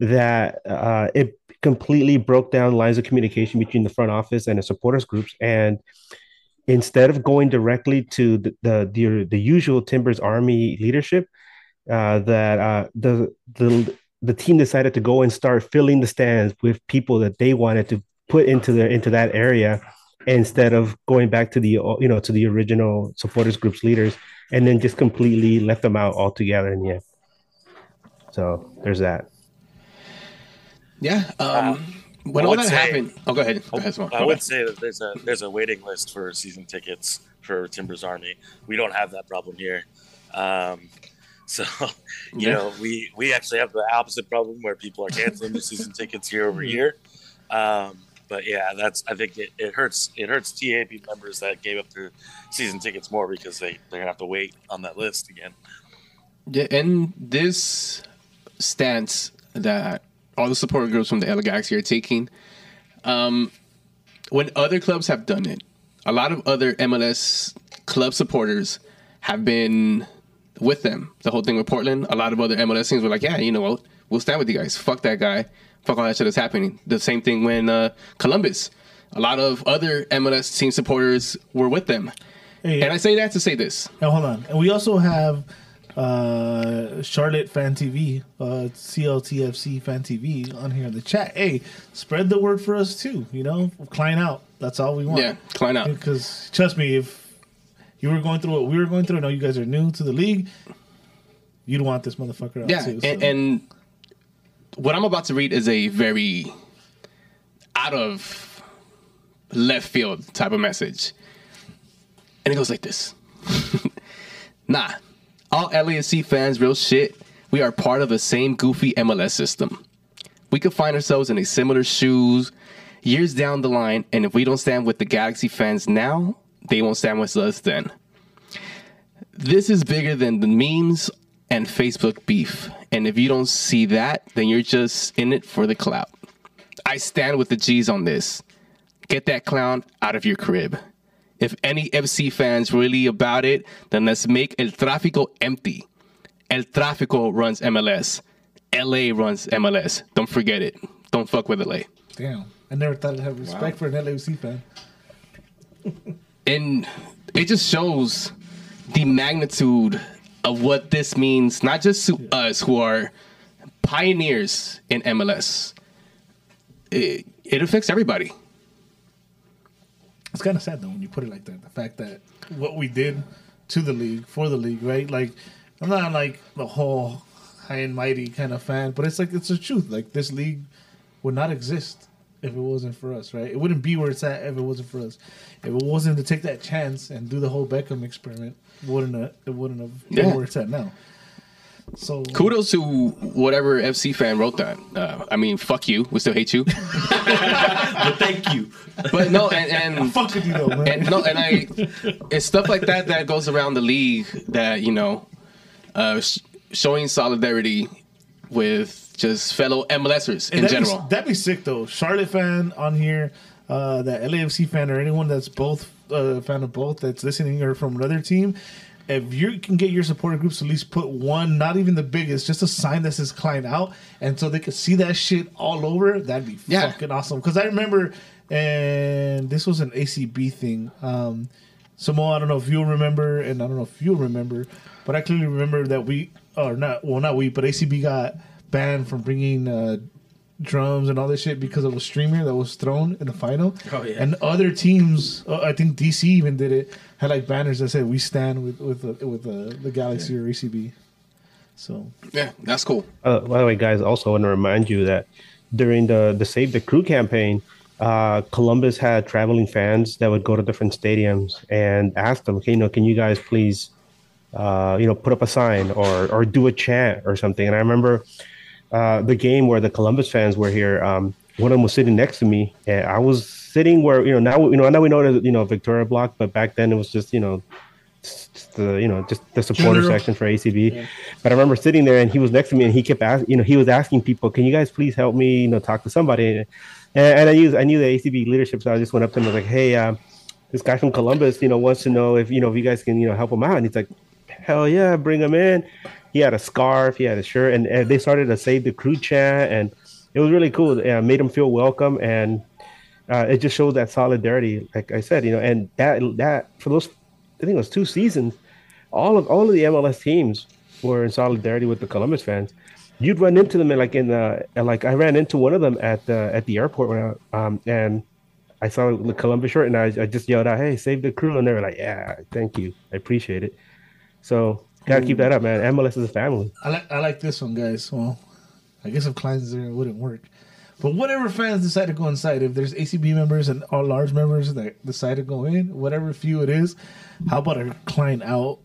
that uh, it completely broke down lines of communication between the front office and the supporters groups. And instead of going directly to the the, the, the usual timbers army leadership uh, that uh, the, the the team decided to go and start filling the stands with people that they wanted to put into the into that area instead of going back to the you know to the original supporters groups leaders and then just completely left them out altogether in the end. So there's that. Yeah. Um, when I all would that say- happened. Oh, go ahead. Go ahead, Simone. I Go would ahead. say that there's a there's a waiting list for season tickets for Timbers Army. We don't have that problem here. Um, so you Yeah. know, we we actually have the opposite problem where people are canceling their season tickets year over year. Um, but yeah, that's I think it, it hurts it hurts TAP members that gave up their season tickets more because they they're gonna have to wait on that list again. Yeah, and this stance that all the support groups from the LA Galaxy are taking, um, when other clubs have done it, a lot of other MLS club supporters have been with them. The whole thing with Portland, a lot of other MLS teams were like, yeah, you know what, we'll stand with you guys. Fuck that guy. Fuck all that shit that's happening. The same thing when uh, Columbus, a lot of other MLS team supporters were with them. Hey, And I say that to say this. Now hold on, and we also have uh Charlotte Fan TV, uh CLTFC Fan TV on here in the chat. Hey, spread the word for us too. You know, Klein out. That's all we want. Yeah, Klein out. Because trust me, if you were going through what we were going through, I know you guys are new to the league. you'd want this motherfucker out Yeah, too. so. and, and what I'm about to read is a very out of left field type of message, and it goes like this: Nah, all LAFC fans, real shit. We are part of the same goofy MLS system. We could find ourselves in a similar shoes years down the line, and if we don't stand with the Galaxy fans now, they won't stand with us then. This is bigger than the memes and Facebook beef. And if you don't see that, then you're just in it for the clout. I stand with the G's on this. Get that clown out of your crib. If any FC fans really about it, then let's make El Tráfico empty. El Tráfico runs MLS. LA runs MLS. Don't forget it. Don't fuck with LA. damn, I never thought I'd have respect for an LAFC fan. and it just shows the magnitude of what this means, not just to us who are pioneers in MLS. It, it affects everybody. It's kind of sad though when you put it like that. The fact that what we did to the league for the league, right? Like, I'm not like the whole high and mighty kind of fan, but it's like it's the truth. Like this league would not exist if it wasn't for us, right? It wouldn't be where it's at if it wasn't for us. If it wasn't to take that chance and do the whole Beckham experiment, wouldn't have, it wouldn't have been Yeah. where it's at now. So Kudos to whatever FC fan wrote that. Uh, I mean, fuck you. We still hate you. But thank you. But no, and, and fuck with you though, man. and no, and I, it's stuff like that that goes around the league that you know, uh, sh- showing solidarity with just fellow MLSers And in that'd general. Be, that'd be sick though. Charlotte fan on here, uh, that LAFC fan or anyone that's both uh, fan of both that's listening or from another team. If you can get your supporter groups to at least put one, not even the biggest, just a sign that says Klein out, and so they could see that shit all over, that'd be Yeah. fucking awesome. Because I remember, and this was an ACB thing. Um, Samoa, I don't know if you'll remember, and I don't know if you'll remember, but I clearly remember that we, or not, well, not we, but ACB got banned from bringing uh, drums and all this shit because of a streamer that was thrown in the final. Oh, yeah. And other teams, uh, I think DC even did it, had like banners that said "We stand with with uh, with uh, the Galaxy or ACB." So yeah, that's cool. Uh, by the way, guys, also want to remind you that during the the Save the Crew campaign, uh, Columbus had traveling fans that would go to different stadiums and ask them, okay, you know, can you guys please, uh, you know, put up a sign or or do a chant or something? And I remember uh, the game where the Columbus fans were here. Um, one of them was sitting next to me, and I was sitting where you know now you know now we know that you know Victoria Block, but back then it was just you know just the you know just the supporter General. section for ACB. But I remember sitting there and he was next to me and he kept asking, you know, he was asking people, "Can you guys please help me, you know, talk to somebody?" And, and I knew I knew the ACB leadership, so I just went up to him and was like, "Hey, um, this guy from Columbus, you know, wants to know if you know if you guys can, you know, help him out." And he's like, "Hell yeah, bring him in." He had a scarf, he had a shirt, and, and they started to save the crew chant, and it was really cool. Yeah, made him feel welcome, and uh, it just showed that solidarity. Like I said, you know, and that that for those, I think it was two seasons, all of all of the MLS teams were in solidarity with the Columbus fans. You'd run into them, and like in the like I ran into one of them at the at the airport when I, um and I saw the Columbus shirt, and I, I just yelled out, "Hey, save the crew!" And they were like, "Yeah, thank you, I appreciate it." So gotta keep that up, man. MLS is a family. I like I like this one, guys. Well, I guess if Klein's there, it wouldn't work. But whatever fans decide to go inside, if there's ACB members and all large members that decide to go in, whatever few it is, how about a Klein out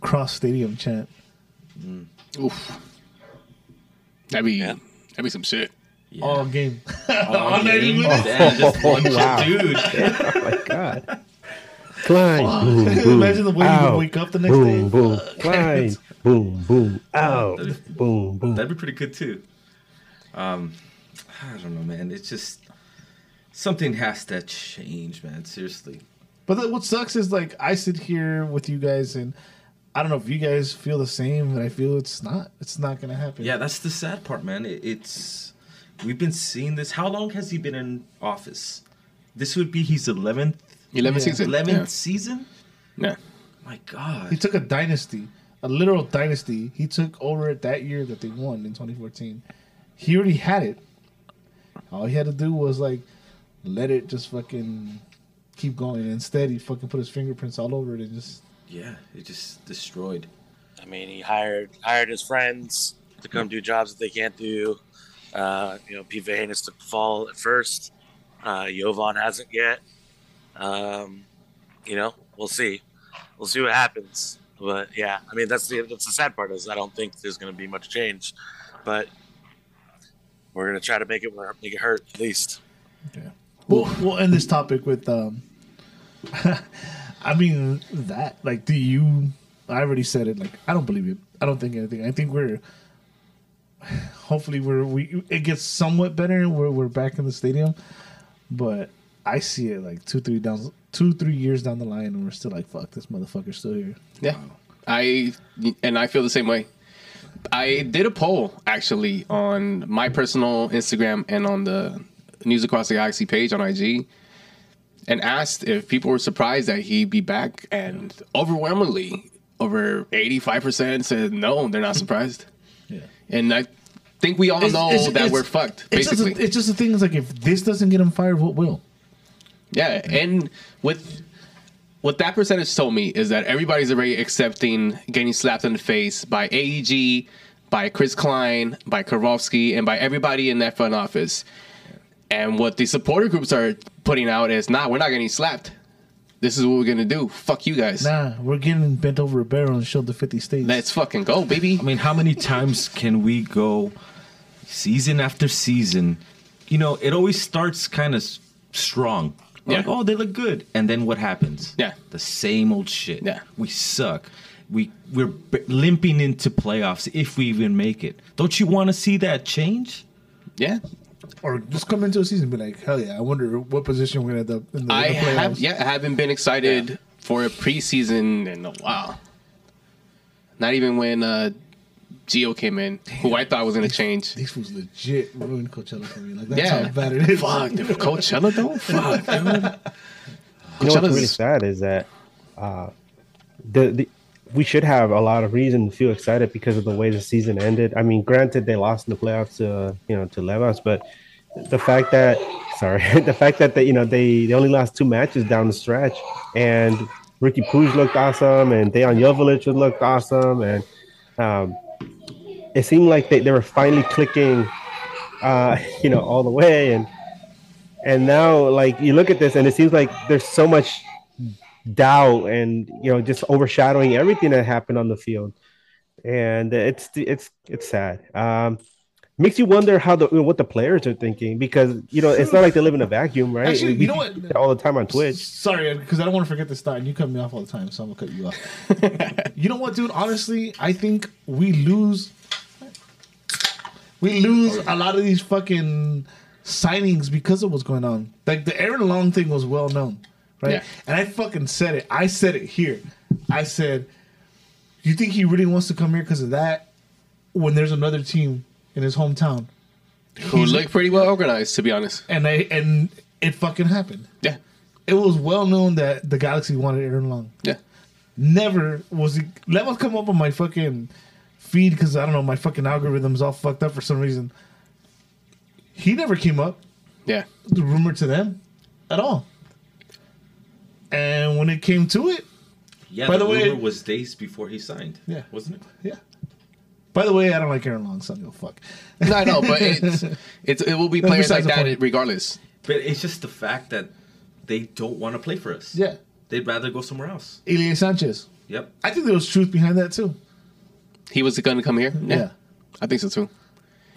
cross stadium chant? Mm. Oof. That'd be that'd be some shit. All game. Oh, night game. English. Damn, just one wow. dude. oh my god. Klein, boom, boom, Imagine the way you ow, would wake up the next boom, day. boom, Klein, boom, boom, out, boom, boom. That'd be pretty good too. Um, I don't know, man. It's just something has to change, man. Seriously. But then what sucks is like I sit here with you guys and I don't know if you guys feel the same, but I feel it's not. It's not gonna happen. Yeah, that's the sad part, man. It, it's we've been seeing this. How long has he been in office? This would be his eleventh, 11 Yeah. season. eleventh season. Yeah. My God. He took a dynasty, a literal dynasty. He took over it that year that they won in 2014. He already had it. All he had to do was like let it just fucking keep going. Instead, he fucking put his fingerprints all over it and just Yeah, it just destroyed. I mean, he hired hired his friends to come do jobs that they can't do. Uh, you know, Pete Vagenas took the fall at first. Uh, Jovan hasn't yet. Um, you know, we'll see. We'll see what happens. But yeah, I mean, that's the that's the sad part is I don't think there's going to be much change, but we're going to try to make it work, make it hurt at least. We'll, we'll end this topic with um I mean that like do you I already said it like I don't believe it. I don't think anything. I think we're hopefully we're we it gets somewhat better we're we're back in the stadium. But I see it like two, three down two, three years down the line and we're still like fuck this motherfucker's still here. Yeah, I and I feel the same way. I did a poll actually on my personal Instagram and on the News Across the Galaxy page on IG, and asked if people were surprised that he'd be back, and overwhelmingly, over eighty-five percent said no, they're not surprised. Yeah. And I think we all It's- know it's- that it's- we're fucked. It's just, Basically, a, it's just the thing is like if this doesn't get him fired, what will? Yeah, and with what that percentage told me is that everybody's already accepting getting slapped in the face by AEG, by Chris Klein, by Karofsky, and by everybody in that front office. And what the supporter groups are putting out is, nah, we're not getting slapped. This is what we're gonna do. Fuck you guys. Nah, we're getting bent over a barrel and showed the fifty states. Let's fucking go, baby. I mean, how many times can we go season after season? You know, it always starts kind of strong. We're Like, oh, they look good. And then what happens? Yeah. The same old shit. Yeah. We suck. We we're b- limping into playoffs if we even make it. Don't you want to see that change? Yeah, or just come into a season and be like, hell yeah, I wonder what position we're gonna end up in the, I in the playoffs. have. Yeah, I haven't been excited for a preseason in a while. Not even when uh, Gio came in, who I thought was gonna change. These fools legit ruined Coachella for me. Like that's Yeah. how bad it is. Fuck, dude, Coachella though. Fuck, dude. You know what's really sad is that uh, the, the we should have a lot of reason to feel excited because of the way the season ended. I mean, granted they lost in the playoffs to uh, you know to Levas, but the fact that sorry, the fact that they you know they they only lost two matches down the stretch, and Riqui Puig looked awesome, and Dejan Joveljic looked awesome, and um, it seemed like they, they were finally clicking, uh, you know, all the way, and and now like you look at this and it seems like there's so much doubt and you know just overshadowing everything that happened on the field and it's it's it's sad um makes you wonder how the what the players are thinking because you know it's not like they live in a vacuum right Actually, We you know what? all the time on twitch Sorry, because I don't want to forget this thought, and you cut me off all the time, so I'm gonna cut you off. you know what, dude? Honestly, I think we lose. We lose oh, a lot of these fucking signings because of what's going on. Like the Aaron Long thing was well known, right? Yeah. And I fucking said it. I said it here. I said, "You think he really wants to come here because of that?" When there's another team in his hometown, Who looked pretty well organized, to be honest. and I and it fucking happened. Yeah, It was well known that the Galaxy wanted Aaron Long. yeah. Never was he. Let us come up on my fucking feed because I don't know my fucking algorithm's all fucked up for some reason. He never came up Yeah. the rumor to them at all. And when it came to it, Yeah, By the, the way- rumor was days before he signed. Yeah. Wasn't it? yeah. By the way, I don't like Aaron Long, so I don't give a fuck. No, I know, but it's, it's it will be players like that point. regardless. But it's just the fact that they don't want to play for us. Yeah. They'd rather go somewhere else. Ilie Sanchez. Yep. I think there was truth behind that too. He was going to come here. Yeah, Yeah. I think so too.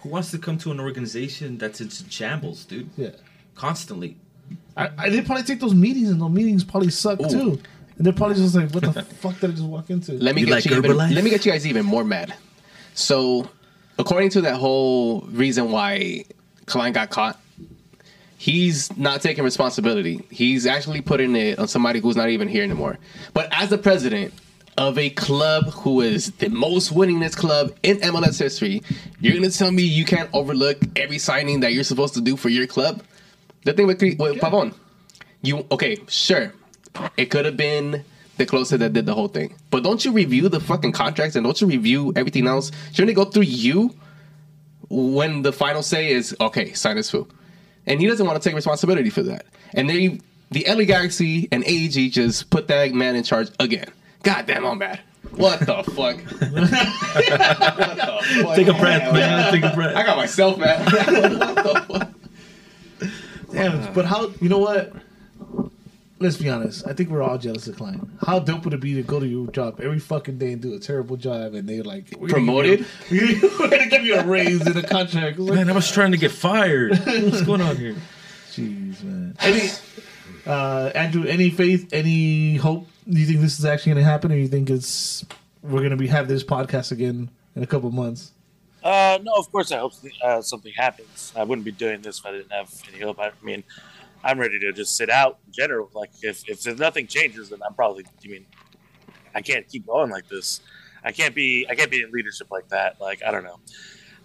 Who wants to come to an organization that's in shambles, dude? Yeah. Constantly. I, I, they probably take those meetings, and those meetings probably suck Ooh. too. And they're probably just like, "What the fuck did I just walk into?" Let me You get like you even, let me get you guys even more mad. So, according to that whole reason why Klein got caught, he's not taking responsibility. He's actually putting it on somebody who's not even here anymore. But as the president of a club who is the most winningest club in MLS history, you're gonna tell me you can't overlook every signing that you're supposed to do for your club? The thing with, with Pavon, you okay? Sure, it could have been the closer that did the whole thing. But don't you review the fucking contracts and don't you review everything else? Shouldn't it go through you when the final say is okay, sign this fool? And he doesn't want to take responsibility for that. And they, the LA Galaxy and AEG just put that man in charge again. God damn, I'm mad. What the fuck? what the fuck? Take a breath, man. Take a breath. I got myself, man. what the fuck? Damn, but how? You know what? Let's be honest. I think we're all jealous of Klein. How dope would it be to go to your job every fucking day and do a terrible job, and they're like we're gonna Promoted? We're gonna give you a raise in a contract. Like, Man, I was trying to get fired. What's going on here? Jeez, man. Any, uh, Andrew, any faith, any hope? Do you think this is actually going to happen, or you think it's we're going to be have this podcast again in a couple months? Uh, no, of course I hope uh, something happens. I wouldn't be doing this if I didn't have any hope. I mean, I'm ready to just sit out in general. Like if if nothing changes, then I'm probably. I mean, I can't keep going like this. I can't be. I can't be in leadership like that. Like I don't know.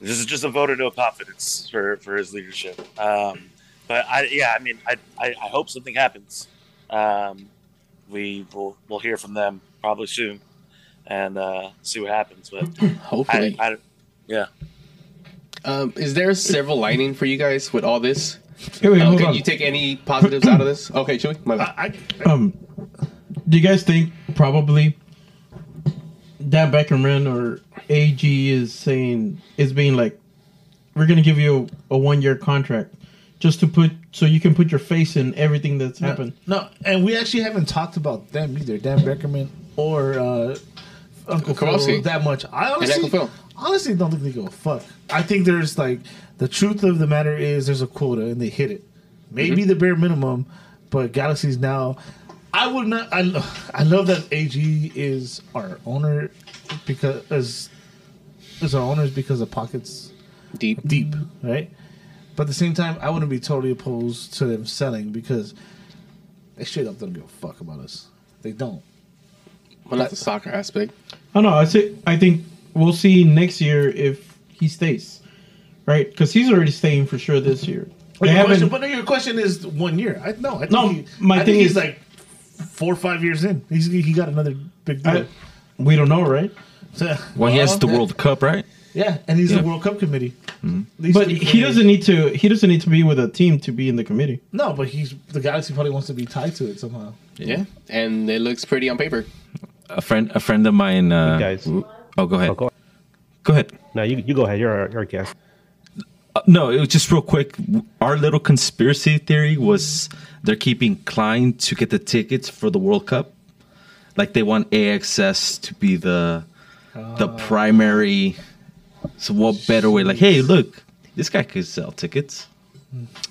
This is just a vote of no confidence for for his leadership. Um, but I yeah, I mean, I I, I hope something happens. Um, we will we'll hear from them probably soon, and uh, see what happens. But Hopefully. I yeah. Um, is there a silver lining for you guys with all this? Hey, wait, Uh, can on. you take any positives out of this? Okay, Chewy. My bad. I, I, um, do you guys think probably Dan Beckerman or AG is saying is being like, we're gonna give you a, a one year contract just to put so you can put your face in everything that's happened. no, and we actually haven't talked about them either, Dan Beckerman or uh, Uncle Phil Kowalski. that much. I honestly, honestly don't think they give a fuck. I think there's like the truth of the matter is there's a quota and they hit it. Maybe Mm-hmm. the bare minimum, but Galaxy's now. I would not. I, lo- I love that AG is our owner because as is our owners because of pockets Deep. deep, right? But at the same time, I wouldn't be totally opposed to them selling because they straight up don't give a fuck about us. They don't. Well, not the soccer aspect. I know. I say I think we'll see next year if he stays, right? Because he's already staying for sure this year. But They your, question, but your question is one year. I no. I think No, he, my I think thing he's is- like four or five years in. He's he got another big deal. I, we don't know, right? So- Well, he has the World Cup, right? Yeah, and he's Yeah. the World Cup committee. These But he doesn't need to. He doesn't need to be with a team to be in the committee. No, but he's the Galaxy probably wants to be tied to it somehow. Yeah. And it looks pretty on paper. A friend, a friend of mine. Uh, guys. Oh, go ahead. Oh, go- Go ahead. No, you, you go ahead. You're our, you're our guest. Uh, no, it was just real quick. Our little conspiracy theory was they're keeping Klein to get the tickets for the World Cup. Like they want AXS to be the the primary. So what better way? Like, hey, look, this guy could sell tickets.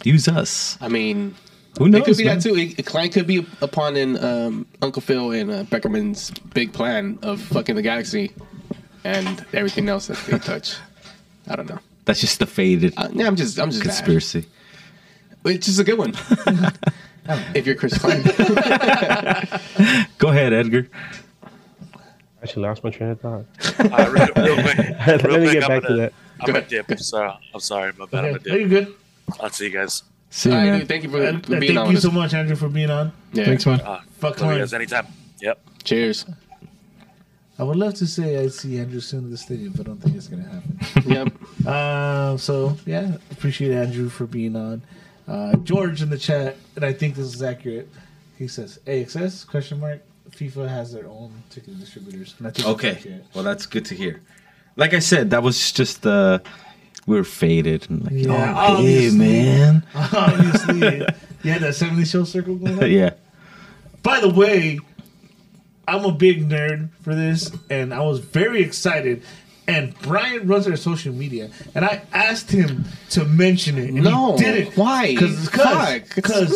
Use us. I mean, Who it knows? could be man? that too. A Klein could be upon in um, Uncle Phil and uh, Beckerman's big plan of fucking the galaxy and everything else that they touch. I don't know. That's just the faded Uh, yeah, I'm just, I'm just conspiracy. It's just a good one. if you're Chris Klein. Go ahead, Edgar. I actually lost my train of thought. Uh, real, real quick, Let real me quick, get I'm back gonna, to that. I'm Go gonna ahead. dip. So I'm sorry, my bad. I'm a gonna are you good? I'll see you guys. See you, All right, man. dude, thank you for And, being thank on you so much, Andrew, for being on. Yeah. Thanks, man. Uh, Fuck you guys anytime. Yep. Cheers. I would love to say I see Andrew soon at the stadium, but I don't think it's gonna happen. Yep. Uh, so yeah, appreciate Andrew for being on. Uh, George in the chat, and I think this is accurate. He says AXS question mark. FIFA has their own ticket distributors. And I think that's Okay. Well, that's good to hear. Like I said, that was just uh we were faded and like, Yeah, oh, hey, man. Obviously, yeah, that 70 show circle going on. yeah. By the way, I'm a big nerd for this, and I was very excited. And Brian runs our social media, and I asked him to mention it, and No. he didn't. Why? Because because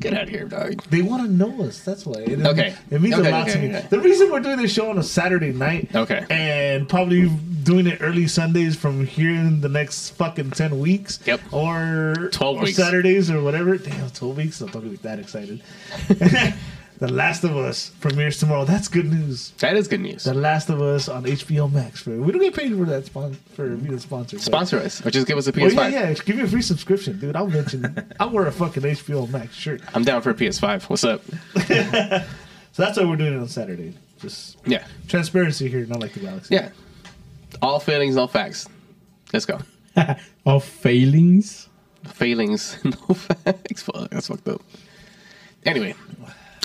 get out of here, dog. they want to know us. That's why. It- Okay. It means Okay, a lot okay, to me. okay. The reason we're doing this show on a Saturday night, Okay. and probably doing it early Sundays from here in the next fucking ten weeks, Yep. or 12 or weeks. Saturdays or whatever. Damn, twelve weeks. I'm not gonna be that excited. the Last of Us premieres tomorrow. That's good news. That is good news. The Last of Us on HBO Max. For we don't get paid for that spon- for being a sponsor. Sponsor us or just give us a Oh PS5. yeah, yeah. Give me a free subscription, dude. I'll mention. I'll wear a fucking HBO Max shirt. I'm down for a PS5. What's up? So that's why we're doing it on Saturday. Just Yeah. transparency here, not like the Galaxy. Yeah. All feelings, no facts. Let's go. all failings. Failings, no facts. Fuck, that's fucked up. Anyway,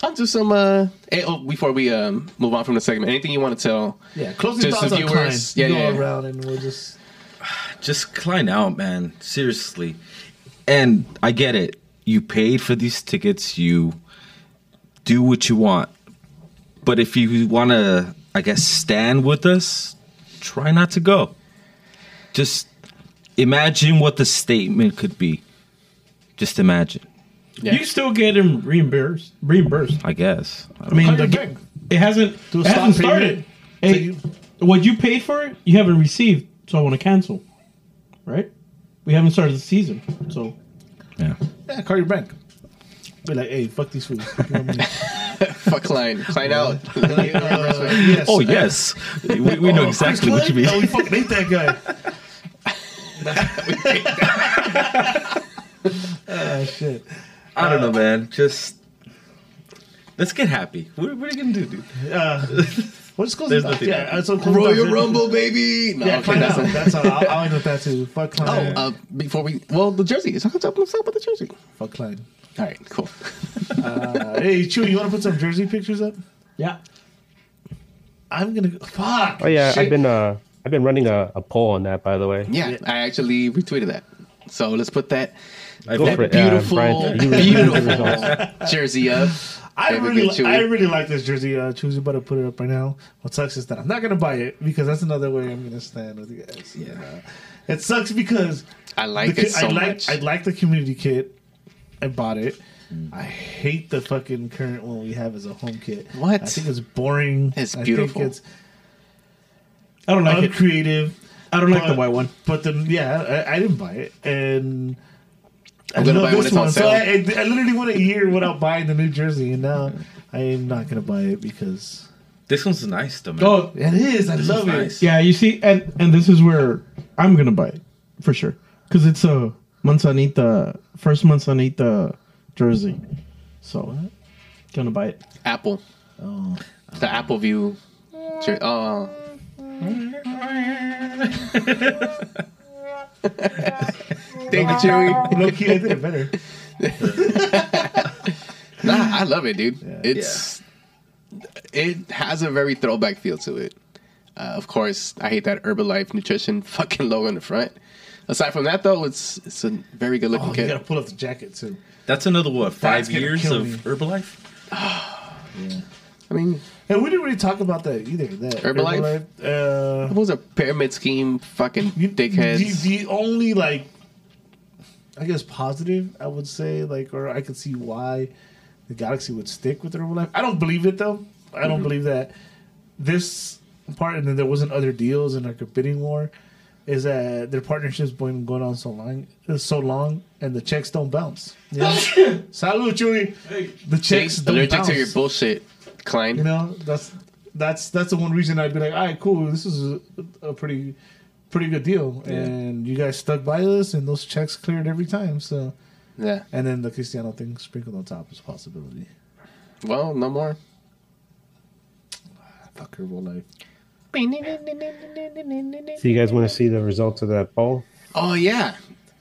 I'll do some. Uh, hey, oh, before we um, move on from the segment, anything you want to tell? Yeah, closing Just thoughts the on Klein. viewers. Yeah, yeah, yeah. around and we'll just. just Klein out, man. Seriously. And I get it. You paid for these tickets. You do what you want. But if you want to, I guess, stand with us, try not to go. Just imagine what the statement could be. Just imagine. Yeah. You still get him reimbursed. Reimbursed. I guess. I I mean, the- it hasn't. It hasn't stop started. Hey, So you- what you paid for it, you haven't received. So I want to cancel. Right? We haven't started the season, so yeah. Yeah, call your bank. Be like, hey, fuck these fools. You know what I mean? Fuck Klein. Klein out. Uh, yes. Oh yes, we, we know Oh, exactly what you mean. Oh, we fucking hate that guy. oh shit. I don't know, man. Just let's get happy. What, what are you gonna do, dude? Uh, what's closing There's nothing Yeah, else. so closing Royal thoughts. Rumble, baby. No, Yeah, okay, that's out. That's all. I'll, I'll end with that too. Fuck Klein. Oh, uh, before we, well, the jersey. Let's talk about let's talk about the jersey. Fuck Klein. All right, cool. Uh, hey, Chewy, you want to put some jersey pictures up? yeah. I'm gonna. Fuck. Oh yeah, Shit. I've been uh I've been running a, a poll on that by the way. Yeah, I actually retweeted that. So let's put that I Go bet- for it. Yeah, beautiful, Brian, you really- you really beautiful jersey up. I really, good, I really like this jersey. Uh, Chewy's about to put it up right now. What sucks is that I'm not gonna buy it because that's another way I'm gonna stand with you guys. Yeah, it sucks because I like the it so I like, much. I like the community kit. I bought it. I hate the fucking current one we have as a home kit. What? I think it's boring. It's I beautiful. Think it's I don't like it. Creative. I don't like the white one. But then, yeah, I, I didn't buy it, and I'm gonna buy it when it's on So sale. I, I, I literally went a year without buying the new jersey, and now I am not gonna buy it because This one's nice though, man. Oh, it is. I This love is it. nice. yeah. You see, and and this is where I'm gonna buy it for sure because it's a Manzanita first Manzanita jersey. So gonna buy it. Apple. Oh. The Apple View. jer- Oh. Thank you, Chewy. Low key, I did it better. Nah, I love it, dude. It's it has a very throwback feel to it. Uh, of course, I hate that Herbalife nutrition fucking logo in the front. Aside from that, though, it's it's a very good looking Oh, you gotta pull up the jacket too. That's another what? Five gonna years of me. Herbalife. I mean, And we didn't really talk about that either. That Herbalife? Uh, it was a pyramid scheme, fucking You- dickheads. The, the only like, I guess positive I would say like, or I could see why the Galaxy would stick with Herbalife. I don't believe it though. I don't believe that this part, and then there wasn't other deals and like a bidding war. Is that their partnership's been going on so long, so long, and the checks don't bounce. Yeah. Salud, Chewy. The checks Jake's don't allergic bounce. to your bullshit, Klein. You know, that's that's that's the one reason I'd be like, all right, cool. This is a, a pretty pretty good deal, and you guys stuck by us, and those checks cleared every time. So, Yeah. and then the Cristiano thing sprinkled on top is a possibility. Well, no more. Ah, fuck her whole life. So you guys want to see the results of that poll? Oh yeah.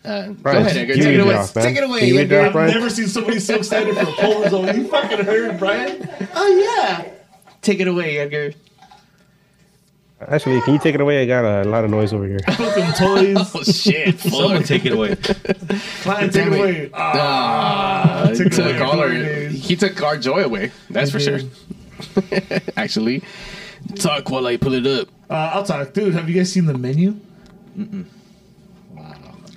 Uh, go ahead, Edgar. Take it away. off. Take it away, Can you read it Edgar. off, Brian? I've never seen somebody so excited for a poll result. You fucking heard, Brian? Oh yeah. Take it away, Edgar. Actually, can you take it away? I got a lot of noise over here. Fucking toys. Oh shit! Someone take it away. Klein, take it it. away. Ah, Ah, took took away all our, he took our joy away. That's He for sure. Actually, talk while I pull it up. Uh, I'll talk, dude. Have you guys seen the menu? Wow.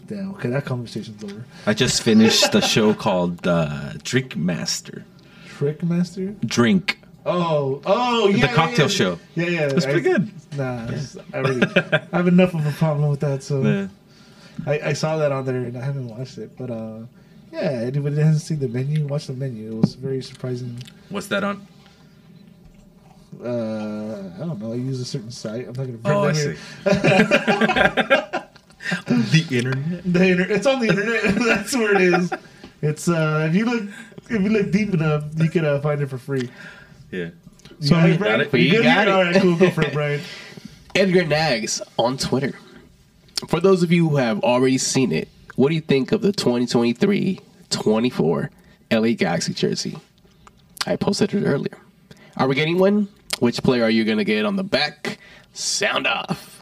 Damn. Okay, that conversation's over. I just finished the show called uh, Drink Master. Trick Master. Drink. Oh, oh, yeah. The cocktail yeah, yeah. show. Yeah, yeah. It's pretty good. Nah, it's- I really, I have enough of a problem with that. So Yeah. I, I saw that on there and I haven't watched it. But uh, yeah, anybody that hasn't seen the menu, watch the menu. It was very surprising. What's that on? Uh, I don't know. I use a certain site. I'm not gonna. Oh, I bring see. that the internet. The inter- it's on the internet. That's where it is. It's uh, if you look, if you look deep enough, you can uh, find it for free. Yeah. You So got we it, Brian? got it. You We good got it. All right, cool. Go for it, Brian. Edgar Nags on Twitter. For those of you who have already seen it, what do you think of the 2023-24 LA Galaxy jersey? I posted it earlier. Are we getting one? Which player are you going to get on the back? Sound off.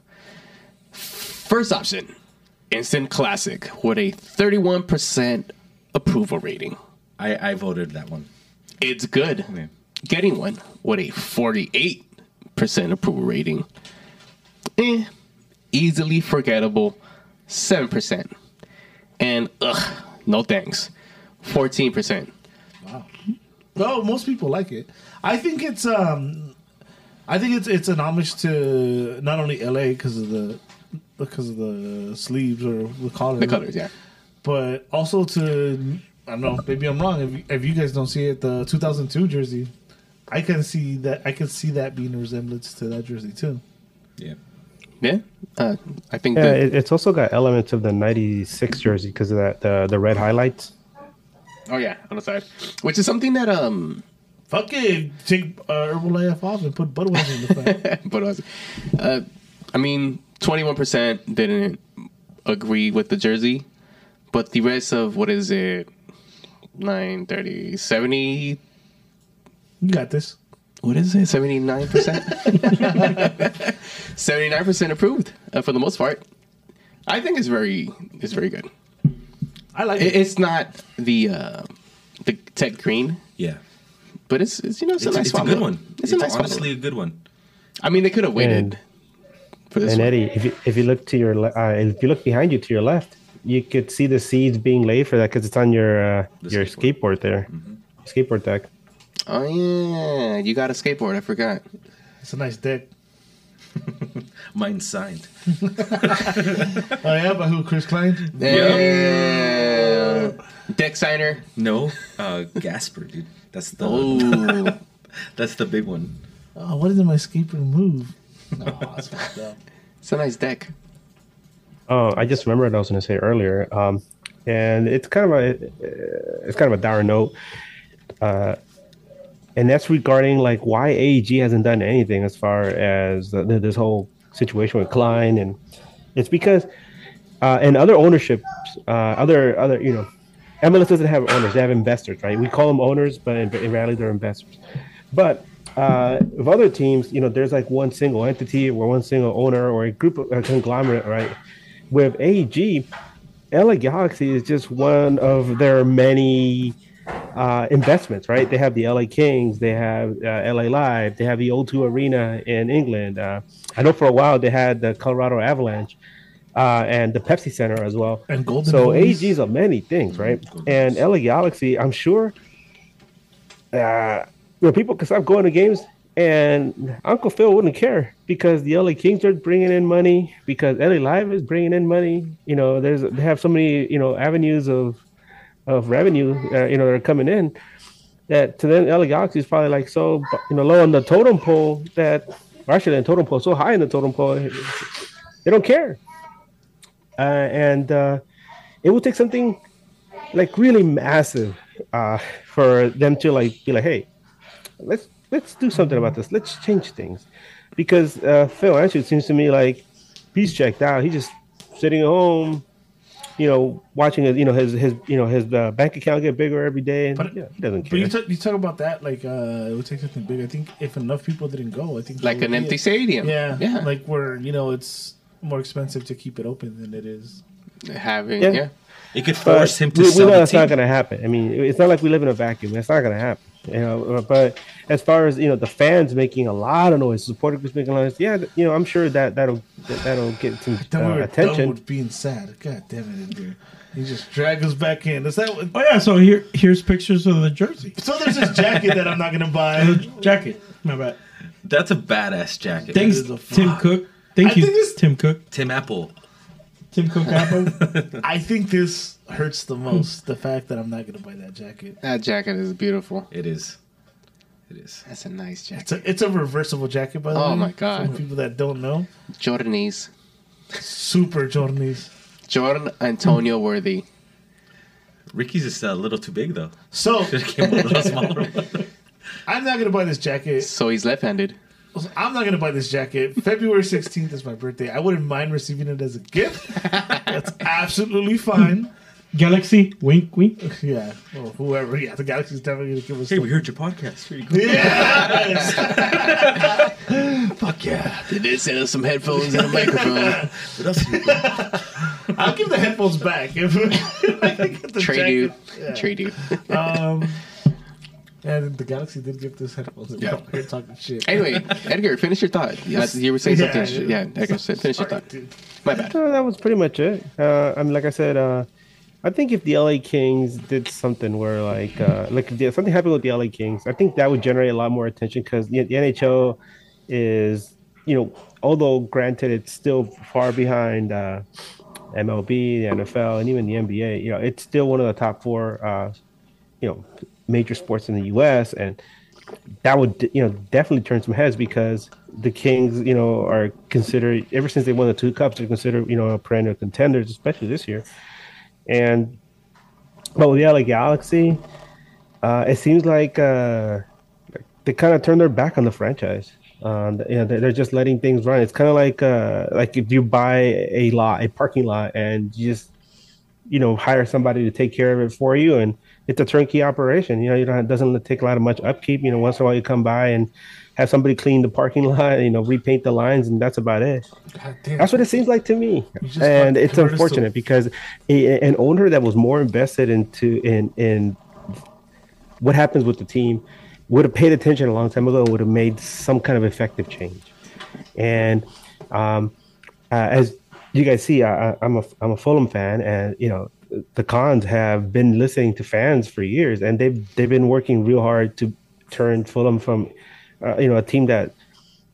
First option, instant classic with a 31% approval rating. I, I voted that one. It's good. Yeah. Getting one with a 48% approval rating. Eh, easily forgettable, 7%. And ugh, no thanks, 14%. Wow. Well, most people like it. I think it's um, I think it's it's an homage to not only L.A. because of the because of the sleeves or the colors, The colors, yeah. but also to I don't know. Maybe I'm wrong. If you, if you guys don't see it, the 2002 jersey, I can see that. I can see that being a resemblance to that jersey too. Yeah. Yeah, uh, I think Yeah, that it, it's also got elements of the '96 jersey because of that the the red highlights. Oh yeah, on the side, which is something that um, Fuck it, take uh, Herbalife off and put Budweiser in the front. but uh, I mean, twenty one percent didn't agree with the jersey, but the rest of what is it, 9, 30, 70, you got this. what is it, seventy nine percent, seventy nine percent approved uh, for the most part. I think it's very, it's very good. I like It, it. it's not the uh, the tech green, Yeah. but it's, it's you know it's, It's, a nice it's a swap good one. It's, It's, a nice honestly honestly. a good one. I mean, they could have waited And- for this And one. Eddie, if you if you look to your le- uh, if you look behind you to your left, you could see the seeds being laid for that because it's on your uh, The your skateboard. skateboard, there, skateboard deck. Oh yeah, you got a skateboard. I forgot. It's a nice deck. Mine signed. Oh yeah, by who? Chris Klein. Yeah. Deck signer. No, uh, Gasper, dude. That's the Oh, that's the big one. Oh, what did my skateboard move? No, that's fucked up. it's a nice deck. Oh, I just remembered what I was going to say earlier, um, and it's kind of a it's kind of a dire note, uh, and that's regarding like why AEG hasn't done anything as far as the, the, this whole situation with Klein, and it's because uh, and other ownerships, uh, other other you know, MLS doesn't have owners; they have investors, right? We call them owners, but in, in reality, they're investors. But uh, with other teams, you know, there's like one single entity or one single owner or a group of a conglomerate, right? With AEG, LA Galaxy is just one of their many uh, investments, right? They have the LA Kings, they have uh, LA Live, they have the O2 Arena in England. Uh, I know for a while they had the Colorado Avalanche uh, and the Pepsi Center as well. And Golden So. AEG is of many things, right? And LA Galaxy, I'm sure, uh, you know, people can stop going to games, and Uncle Phil wouldn't care because the LA Kings are bringing in money, because LA Live is bringing in money. You know, there's they have so many you know avenues of of revenue, uh, you know, that are coming in. That to them, LA Galaxy is probably like so you know low on the totem pole that, actually, the totem pole so high in the totem pole, they don't care. Uh, and uh, it would take something like really massive uh, for them to like be like, hey, let's let's do something about this. Let's change things, because uh, Phil actually it seems to me like he's checked out. He's just sitting at home, you know, watching his you know his his you know his uh, bank account get bigger every day, and But- yeah, he doesn't But care. you talk, you talk about that like uh, it would take something big. I think if enough people didn't go, I think Like an empty it. stadium. Yeah, Yeah. Like where you know it's more expensive to keep it open than it is. Having Yeah. yeah. It could But force him to we, we know the that's not going to happen. I mean, it's not like we live in a vacuum. It's not going to happen. You know, but as far as you know, the fans making a lot of noise, supporter groups making a lot of noise. Yeah, you know, I'm sure that that'll that, that'll get some Then we uh, were attention. done with being sad. God damn it, Andrew. He just dragged us back in. Is that what, Oh yeah, so here here's pictures of the jersey, so? There's this jacket that I'm not gonna the buy. jacket. My bad. That's a badass jacket. Thanks, is Tim. Cook. Thank I you, think this- Tim Cook. Tim Apple. Tim Cook Apple. I think this hurts the most. the fact that I'm not gonna buy that jacket. That jacket is beautiful. It is. It is. That's a nice jacket. It's a it's a reversible jacket, by the oh way. Oh my God. For people that don't know, Jordanese. super Jordanese. Jordan Antonio Worthy. Ricky's is a little too big though. So Should came a little smaller. I'm not gonna buy this jacket. So he's left-handed. I'm not gonna buy this jacket. February 16th is my birthday. I wouldn't mind receiving it as a gift. That's absolutely fine. Galaxy, wink, wink. Yeah, or whoever. Yeah, the Galaxy's definitely gonna give us. Hey, we heard your podcast. Here you go. Yes! Fuck yeah. They did send us some headphones and a microphone. What else? you got? I'll give the headphones back if, if I can get the Trade you. jacket. Yeah. Trade you. Um, and the Galaxy did give this headphones. and Yeah. I'm here talking shit. Anyway, Edgar, finish your thought. Yeah, you were saying Yeah, something. Yeah, Edgar, said- finish your thought. dude. My bad. No, that was pretty much it. Uh, I mean, like I said, uh, I think if the LA Kings did something where, like, uh, like if something happened with the LA Kings, I think that would generate a lot more attention because the, the NHL is, you know, although granted it's still far behind uh, MLB, the NFL, and even the NBA, you know, it's still one of the top four, uh, you know, major sports in the U.S. and that would you know definitely turn some heads because the Kings you know are considered ever since they won the two cups they're considered you know a perennial contenders especially this year and but with the LA Galaxy uh, it seems like uh, they kind of turned their back on the franchise um, you know they're just letting things run it's kind of like uh, like if you buy a lot a parking lot and you just you know hire somebody to take care of it for you and it's a turnkey operation. You know you don't it doesn't take a lot of much upkeep. You know once in a while you come by and have somebody clean the parking lot you know repaint the lines and that's about it. That's what it seems like to me. And it's to- unfortunate because a, an owner that was more invested into in in what happens with the team would have paid attention a long time ago and would have made some kind of effective change. And um, uh, as you guys see, I, I'm a I'm a Fulham fan, and you know the Khans have been listening to fans for years, and they've they've been working real hard to turn Fulham from uh, you know a team that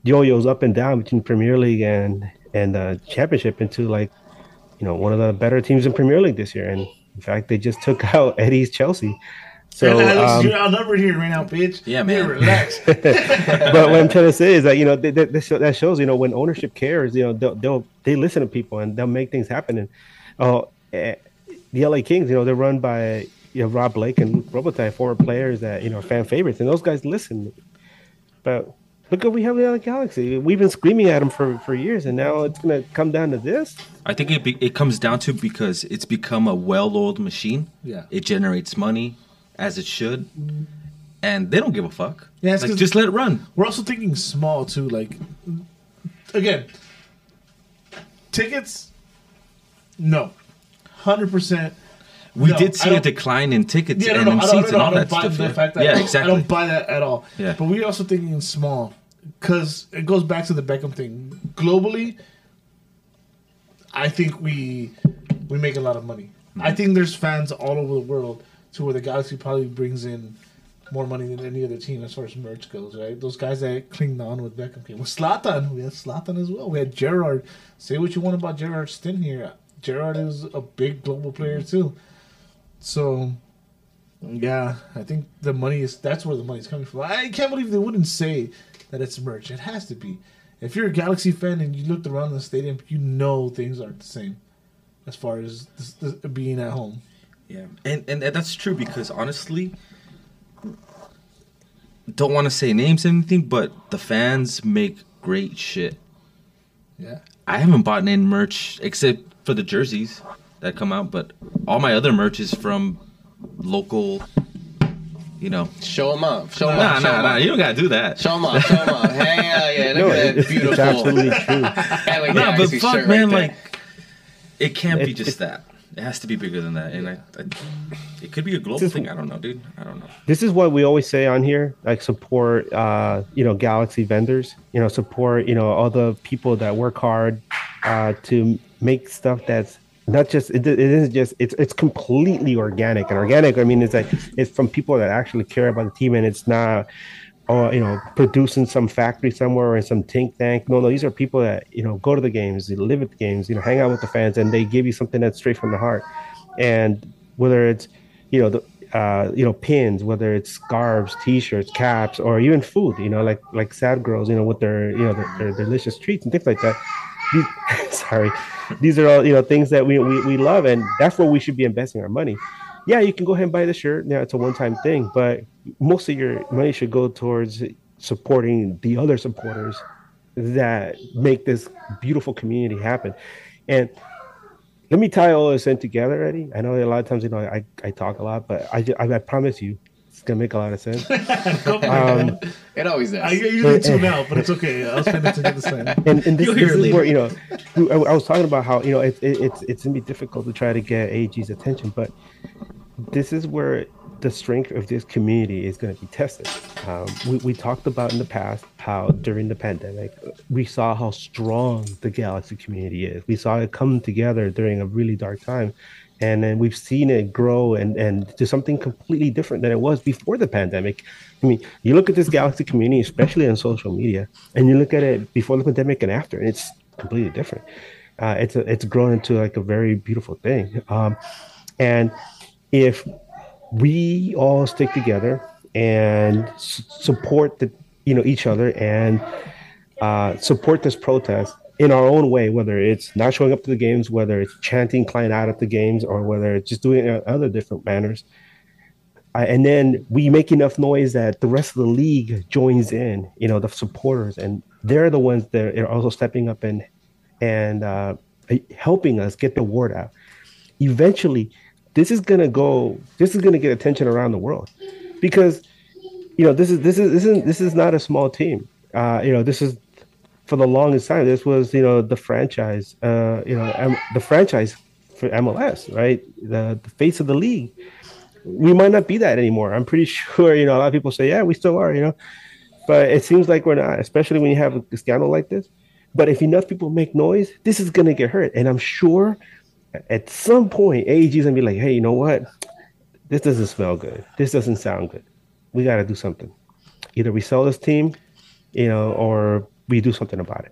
yo-yos up and down between Premier League and and uh, Championship into like you know one of the better teams in Premier League this year, and in fact they just took out Eddie's Chelsea. So So, um, you're outnumbered here right now, bitch. Yeah, man. Hey, relax. but what I'm trying to say is that you know that, that, that show- that shows you know when ownership cares, you know they'll, they'll they listen to people and they'll make things happen. And uh, eh, the LA Kings, you know, they're run by you know Rob Blake and Luc Robitaille, former players that you know are fan favorites, and those guys listen. But look what we have the LA Galaxy. We've been screaming at them for for years, and now it's gonna come down to this. I think it be, it comes down to because it's become a well-oiled machine. Yeah. It generates money as it should, and they don't give a fuck. Yeah, it's like, 'cause- just let it run. We're also thinking small too. Like, again, tickets. No, hundred percent. We No, did I see a don't- decline in tickets Yeah, no, and no, in I don't, seats no, and I all don't that buy stuff. the yeah. fact that yeah, I don't, exactly. I don't buy that at all. Yeah. But we're also thinking small because it goes back to the Beckham thing. Globally, I think we we make a lot of money. Mm-hmm. I think there's fans all over the world to where the Galaxy probably brings in more money than any other team as far as merch goes, right? Those guys that clinged on with Beckham came. With Zlatan, we had Zlatan as well. We had Gerrard. Say what you want about Gerrard Stinn here. Gerrard is a big global player too. So, yeah, I think the money is that's where the money's coming from. I can't believe they wouldn't say that it's merch. It has to be. If you're a Galaxy fan and you looked around the stadium, you know things aren't the same as far as this, this, being at home. Yeah, and, and and that's true because honestly, don't want to say names or anything, but the fans make great shit. Yeah. I haven't bought any merch except for the jerseys that come out, but all my other merch is from local. You know, Show them up. Show them nah, up. Show nah, 'em nah. You don't gotta do that. Show them up. Show them up. Hey, yeah, yeah. Look No, at that beautiful. it's absolutely true. LA Nah, but fuck, man, right like it can't be just it- that. It has to be bigger than that, and I, I it could be a global Just- thing. I don't know, dude. I don't know. this is what we always say on here like support uh you know galaxy vendors you know support you know all the people that work hard uh to make stuff that's not just it, it isn't just it's it's completely organic and organic i mean it's like it's from people that actually care about the team and it's not or you know producing some factory somewhere or in some think tank. No no these are people that you know go to the games they live at the games you know hang out with the fans and they give you something that's straight from the heart. And whether it's you know the uh, you know pins whether it's scarves t-shirts caps or even food you know like like sad girls you know with their you know their, their delicious treats and things like that. These, sorry. These are all you know things that we, we we love and that's where we should be investing our money. Yeah you can go ahead and buy the shirt. Yeah it's a one-time thing but most of your money should go towards supporting the other supporters that make this beautiful community happen and let me tie all this in together, Eddie. I know a lot of times, you know, I, I talk a lot, but I, I, I promise you, it's gonna make a lot of sense. um, It always does. I usually tune out, but it's okay. I'll spend it to get this time. and, and this, You'll hear this it is where you know I, I was talking about how you know it, it, it's it's gonna be difficult to try to get AEG's attention, but this is where the strength of this community is going to be tested. Um, we, we talked about in the past how during the pandemic we saw how strong the Galaxy community is. We saw it come together during a really dark time, and then we've seen it grow and and to something completely different than it was before the pandemic. I mean, you look at this Galaxy community, especially on social media, and you look at it before the pandemic and after, and it's completely different. Uh, it's a, it's grown into like a very beautiful thing. Um, and if we all stick together and s- support the you know each other and uh, support this protest in our own way, whether it's not showing up to the games, whether it's chanting Klein out at the games, or whether it's just doing it other different manners. Uh, and then we make enough noise that the rest of the league joins in, you know, the supporters, and they're the ones that are also stepping up and and uh, helping us get the word out. Eventually, this is gonna go. This is gonna get attention around the world, because you know this is this is this is this is not a small team. Uh, you know, this is for the longest time. This was you know the franchise. Uh, you know, M- the franchise for MLS, right? The the face of the league. We might not be that anymore. I'm pretty sure. You know, a lot of people say, yeah, we still are. You know, but it seems like we're not, especially when you have a scandal like this. But if enough people make noise, this is gonna get hurt, and I'm sure at some point AEG is gonna be like, hey, you know what? This doesn't smell good. This doesn't sound good. We gotta do something. Either we sell this team, you know, or we do something about it.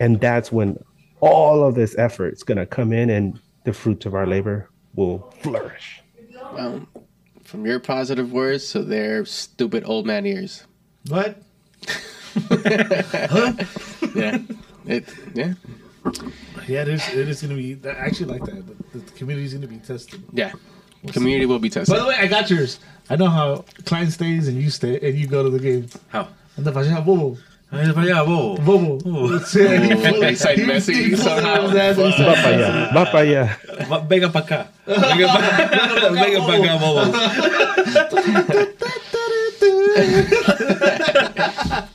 And that's when all of this effort is gonna come in and the fruits of our labor will flourish. Um, from your positive words to their stupid old man ears. What? huh? Yeah. It yeah. Yeah, it is. It is going to be. I actually like that. The, the community is going to be tested. Yeah. Community will be tested. By the way, I got yours. I know how Klein stays and you stay and you go to the game. How? And the Vajra Bobo. Ay, vaya, bobo. Bobo. Oh, they cite Messi somehow. Va para allá, va para allá. Va- Venga pa' acá. Venga pa' Venga pa' acá, bobo.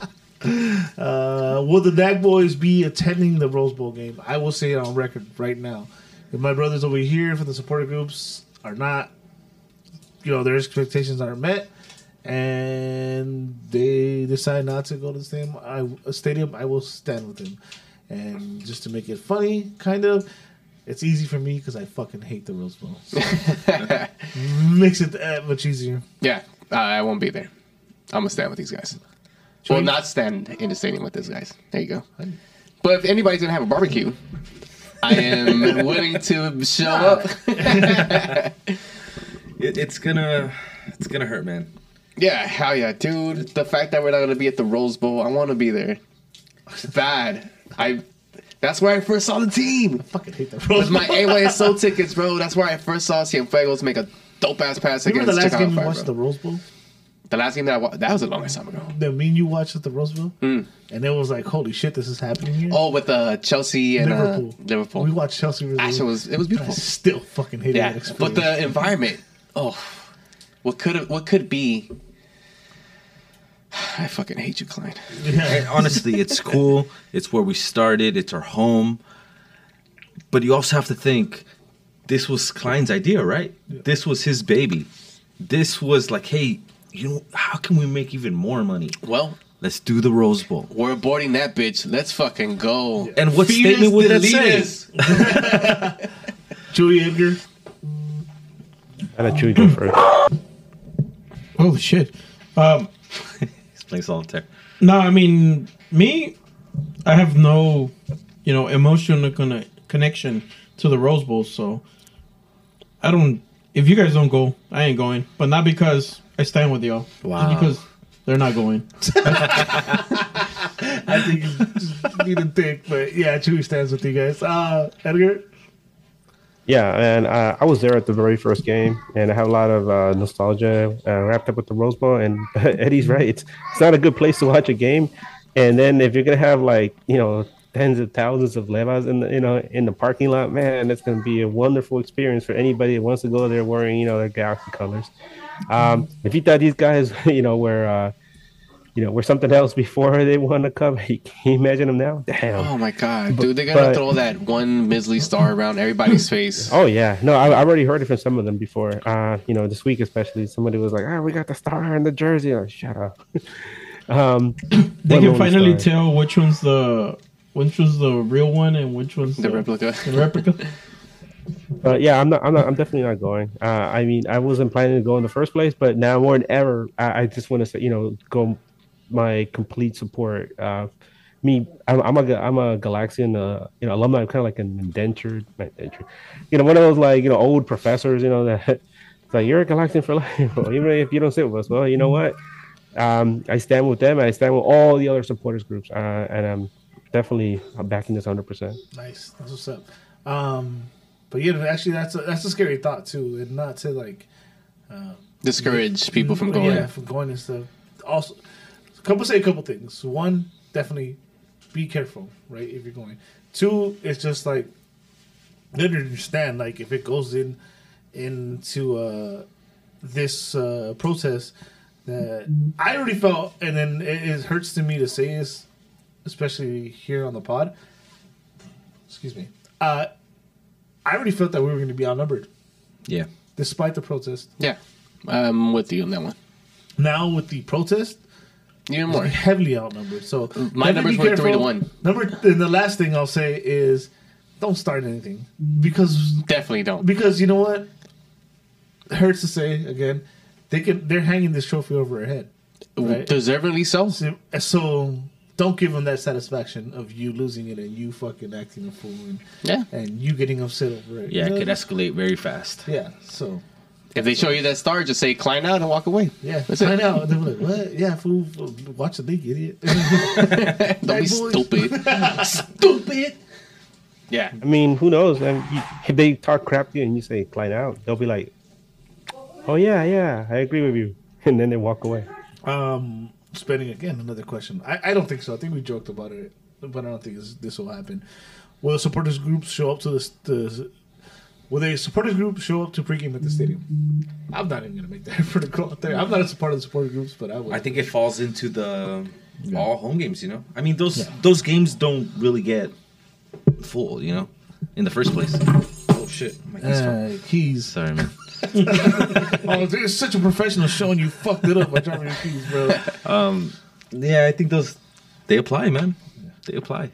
Uh, will the Nag Boys be attending the Rose Bowl game? I will say it on record right now. If my brothers over here for the supporter groups are not, you know, their expectations aren't met, and they decide not to go to the stadium, I, a stadium, I will stand with them. And just to make it funny, kind of, it's easy for me because I fucking hate the Rose Bowl. So makes it that much easier. Yeah, uh, I won't be there. I'm gonna stand with these guys. Well, not stand in the stadium with these guys. There you go. But if anybody's gonna have a barbecue, I am willing to show up. It, it's gonna, it's gonna hurt, man. Yeah, hell yeah, dude. The fact that we're not gonna be at the Rose Bowl, I want to be there. It's bad. I. That's where I first saw the team. fucking hate the Rose With my AYSO tickets, bro. That's where I first saw Cienfuegos make a dope ass pass Remember against the last Chicago game you watched the Rose Bowl? The last game that I watched, that was the longest time ago. that me and you watched at the Rose Bowl, Hmm. and it was like, holy shit, this is happening here. Oh, with uh, Chelsea and Liverpool. Uh, Liverpool. We watched Chelsea. Really Actually, it was it was I beautiful. still fucking hated Yeah, that experience. but the environment. Oh, what could what could be? I fucking hate you, Klein. And honestly, it's cool. It's where we started. It's our home. But you also have to think, this was Klein's idea, right? This was his baby. This was like, hey, you know, how can we make even more money? Well, Let's do the Rose Bowl. we're aborting that bitch. Let's fucking go. And what Feed statement us, would that delete say? us. Chewy Edgar. I let Chewy go first. Holy shit. Um, He's playing solitaire. no, I mean me. I have no, you know, emotional conne- connection to the Rose Bowl, so I don't. If you guys don't go, I ain't going. But not because I stand with y'all. Wow. Because they're not going. I think you just need to think, but yeah, Chewy stands with you guys. Uh, Edgar. Yeah, and uh, I was there at the very first game, and I have a lot of uh, nostalgia uh, wrapped up with the Rose Bowl. And Eddie's right; it's it's not a good place to watch a game. And then if you're gonna have like you know tens of thousands of levas in the you know in the parking lot. Man, it's gonna be a wonderful experience for anybody that wants to go there wearing you know their Galaxy colors. Um, if you thought these guys you know were uh, you know were something else before they won the cup, can you imagine them now? Damn. Oh my god, dude! They're gonna but- throw that one measly star around everybody's face. Oh yeah, no, I, I've already heard it from some of them before. Uh, you know, this week especially, somebody was like, "Ah, we got the star in the jersey." Like, Shut up. um, They can finally Star. tell which one's the which was the real one and which one's The replica. The replica. But yeah, I'm not. I'm not. I'm definitely not going. Uh, I mean, I wasn't planning to go in the first place, but now more than ever, I, I just want to say, you know, go my complete support. Uh, me, I'm, I'm a I'm a Galaxian, uh, you know, alumni. I'm kind of like an indentured, indentured, you know, one of those like you know old professors, you know, that it's like you're a Galaxian for life, even if you don't sit with us. Well, you know what? Um, I stand with them. I stand with all the other supporters groups, uh, and I'm definitely backing this 100. percent Nice. That's what's up. Um, but yeah, actually, that's a, that's a scary thought too, and not to like Discourage people from going. Yeah, from going and stuff. Also, a couple say a couple things. One, definitely be careful, right? If you're going. Two, it's just like don't understand. Like if it goes in into uh, this uh, protest, that I already felt, and then it, it hurts to me to say this, especially here on the pod. Excuse me. Uh, I already felt that we were going to be outnumbered, Yeah. despite the protest. Yeah, I'm with you on that one. Now with the protest, Even more. heavily outnumbered. So My numbers be were three to one. Number and the last thing I'll say is don't start anything because Definitely don't. because you know what it hurts to say again they can they're hanging this trophy over our head. Right. Deservedly. So, so don't give them that satisfaction of you losing it and you fucking acting a fool and, Yeah. and you getting upset over it. Yeah, You it could escalate very fast. Yeah. So If they show you that star, just say "Klein out" and walk away. yeah, That's I it. know. They're like, what? Yeah, fool. fool, Watch the league, idiot. Don't be stupid. stupid. Yeah. I mean, who knows? I mean, you, if they talk crap to you and you say "Klein out," they'll be like, "Oh yeah, yeah, I agree with you," and then they walk away. Um, spending again another question. I, I don't think so. I think we joked about it, but I don't think this, this will happen. Will the supporters groups show up to this? The, will the supporters group show up to pregame at the stadium? I'm not even gonna make that effort to go out there. I'm not a support of the supporter groups, but I will. I think it falls into the all home games. You know, I mean those those games don't really get full. You know, in the first place. Oh shit, my keys uh, keys. Sorry, man. Oh, there's such a professional showing you fucked it up by dropping your keys, bro. Yeah, I think those they apply, man. They apply.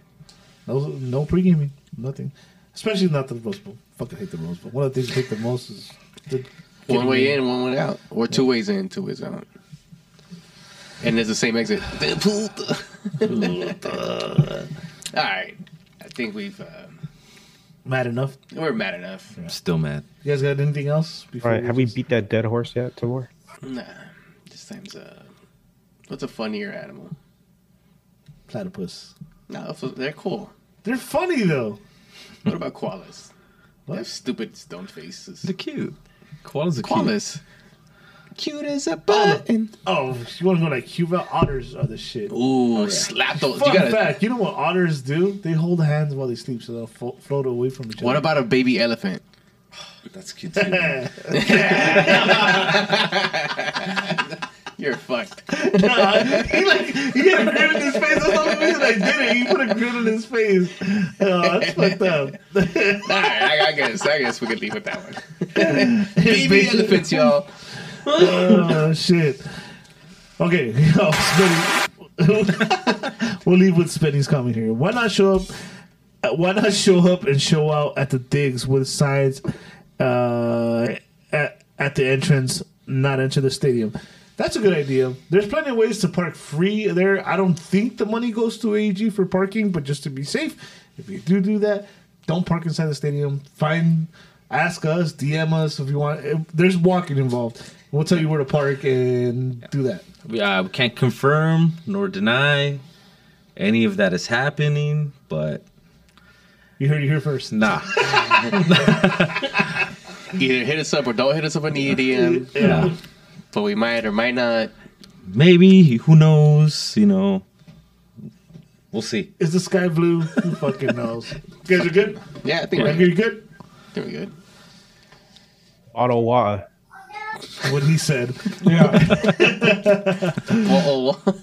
No, no pre-gaming, nothing. Especially not the Rose Bowl. Fucking hate the Rose Bowl. One of the things I hate the most is the One way in, one way out, or two ways in, two ways out. And there's the same exit. All right, I think we've uh, Mad enough. we're mad enough. Still mad. You guys got anything else? All Before right, have we beat that dead horse yet? Some more? Nah, this time's uh, what's a funnier animal? platypus? No, they're cool. They're funny though. What about koalas? They What? have stupid stone faces. They're cute. Koalas are cute. Koalas. Cute as a oh, button. Oh, you want to go like Cuba? Otters are the shit. Ooh, oh, slap those. Fun You gotta. fact: You know what otters do? They hold hands while they sleep, so they'll flo- float away from each other. What about a baby elephant? That's cute too. You're fucked. Nah, he like he had a grin in his face. That's the only reason I did it. He put a grin in his face. Oh, that's fucked up. All right, I, I guess. I guess we could leave with that one. baby baby- elephants, y'all. Oh shit. Okay, yo, we'll leave with Spinny's comment here. Why not show up? uh, Why not show up and show out at the digs with signs uh, at, at the entrance, not enter the stadium? That's a good idea. There's plenty of ways to park free there. I don't think the money goes to AEG for parking, but just to be safe, if you do do that, don't park inside the stadium. Find, ask us, DM us if you want. There's walking involved. We'll tell you where to park and do that. we, uh, we can't confirm nor deny any of that is happening, but You heard it here first. nah. Either hit us up or don't hit us up on the EDM. yeah. But we might or might not. Maybe who knows? You know, We'll see. Is the sky blue? Who fucking knows? You guys are good? Yeah, I think Are we're you good. good? I think we're good. Ottawa. What he said. Yeah. Whoa, whoa.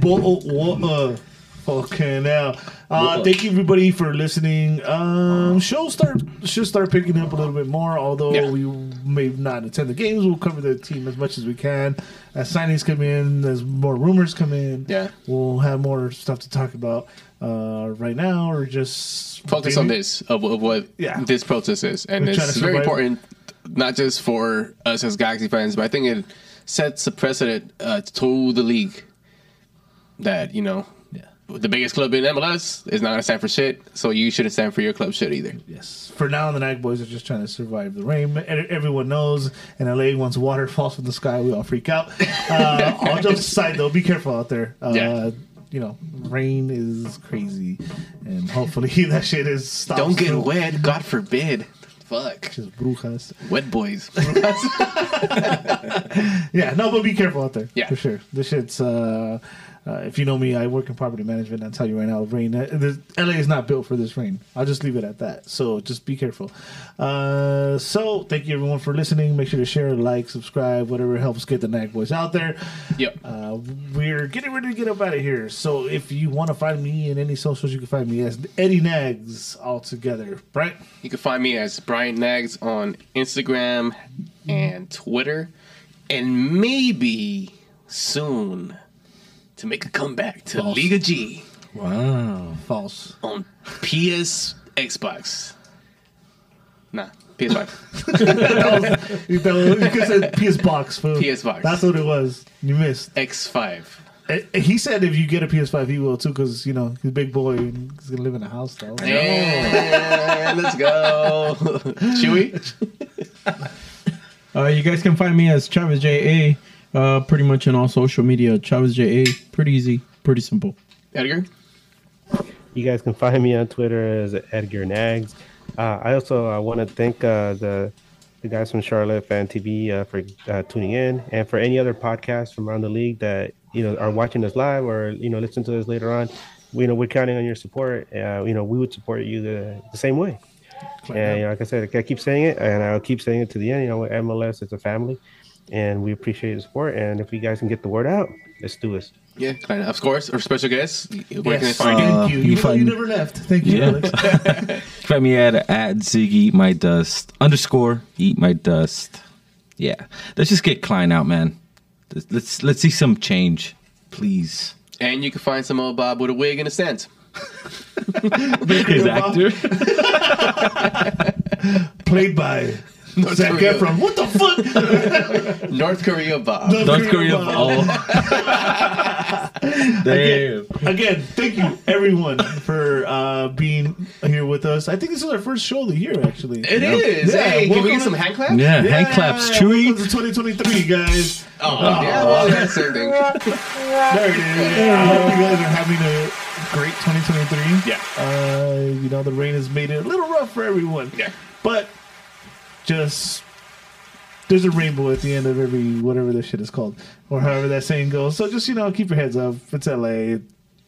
Bo- what, fucking now. Uh, thank you everybody for listening. Um, show start should start picking up a little bit more. Although Yeah. we may not attend the games, we'll cover the team as much as we can. As signings come in, as more rumors come in, Yeah. we'll have more stuff to talk about. Uh, right now, or just Focus on this of, of what Yeah. this protest is, and We're it's very survive. important, not just for us as Galaxy fans, but I think it sets a precedent uh, to the league that you know. The biggest club in MLS is not going to stand for shit, so you shouldn't stand for your club shit either. Yes. For now, the Nag Boys are just trying to survive the rain. Everyone knows in LA, once water falls from the sky, we all freak out. Uh, all jokes aside, though, be careful out there. Uh, Yeah. You know, rain is crazy, and hopefully that shit is stopped. Don't get wet, God forbid. Fuck. Just brujas. Wet boys. Yeah, no, but be careful out there. Yeah. for sure. This shit's. Uh, uh, if you know me, I work in property management. I tell you right now, rain. Uh, the, LA is not built for this rain. I'll just leave it at that. So just be careful. Uh, so thank you everyone for listening. Make sure to share, like, subscribe, whatever helps get the Nag Boys out there. yep. Uh, we're getting ready to get up out of here. So if you want to find me in any socials, you can find me as Eddie Nags all together. Right? You can find me as Brian Nags on Instagram and Twitter, and maybe soon to make a comeback to False. Liga G Wow. False. on PS Xbox. Nah, PS5. You could say PS Box. fool. PS Box. That's what it was. You missed. X5. Eh, He said if you get a PS5, he will too, because you know he's a big boy and he's gonna live in a house though. And let's go. Chewy? Uh, you guys can find me as Chavez JA, uh, pretty much in all social media. Chavez JA, pretty easy, pretty simple. Edgar? You guys can find me on Twitter as Edgar Nags. Uh, I also uh, want to thank uh, the the guys from Charlotte Fan TV uh, for uh, tuning in, and for any other podcasts from around the league that you know are watching us live or you know listen to us later on. We, you know we're counting on your support. Uh, you know we would support you the, the same way. And you know, like I said, I keep saying it, and I'll keep saying it to the end. You know, MLS is a family, and we appreciate the support. And if you guys can get the word out, let's do this. Yeah, kind of. Of course, our special guest. Where can they Yes. find you? Uh, Thank you. you Even find- you never left. Thank you, Yeah. Alex. Find me at at Ziggy Eat My Dust underscore Eat My Dust. Yeah, let's just get Klein out, man. Let's let's, let's see some change, please. And you can find some old Bob with a wig and a scent. His actor. Played by North Zac Korea. Efron. What the fuck? North Korea Bob. North Korea. Bob. Oh. Damn. Again, thank you everyone for uh, being here with us. I think this is our first show of the year, actually. It is. Yeah, hey, can we welcome get some to- hand claps? Yeah, hand claps, welcome Chewy. to 2023, guys. Oh, yeah, well, that's the thing. There it is. I hope you guys are having a great 2023. Yeah. Uh, you know, the rain has made it a little rough for everyone. Yeah. But just there's a rainbow at the end of every whatever this shit is called, or however that saying goes. So just you know, keep your heads up. It's LA.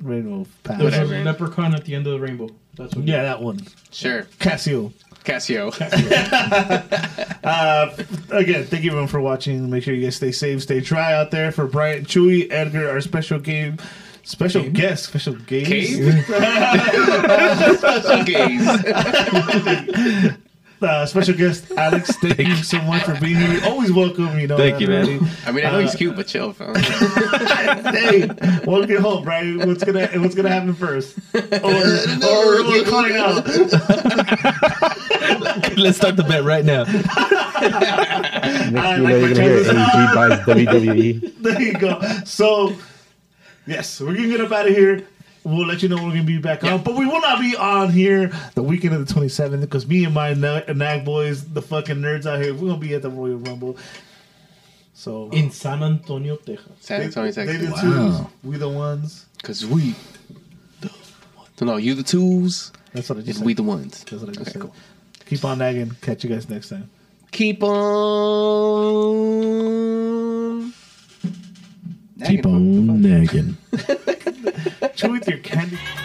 Rainbow pass. There's a leprechaun at the end of the rainbow. That's what. Yeah, that one. Sure. Casio. Casio. Uh, again, thank you everyone for watching. Make sure you guys stay safe, stay dry out there. For Brian, Chewy, Edgar, our special game, special guest, special gaze. Cave? Special gaze. uh, special guest Alex. Thank you so much for being here. Always welcome. You know. Thank you, man. I mean, I know he's cute, but chill, fam. hey, welcome get home, Brian. What's gonna What's gonna happen first? Or or, or calling out. Let's start the bet right now. Next I like you're gonna hear chances. Buys WWE. There you go. So, yes, we're gonna get up out of here. We'll let you know when we're gonna be back on, but we will not be on here the weekend of the 27th because me and my na- nag boys, the fucking nerds out here, we're gonna be at the Royal Rumble. So uh, In San Antonio, Texas. San Antonio, they, they the Texas. twos, we the ones. Because we, the ones. No, you the twos, That's what I and just we said. the ones. That's what I just Okay, said. cool. Keep on nagging. Catch you guys next time. Keep on. Keep on nagging. chew with your candy.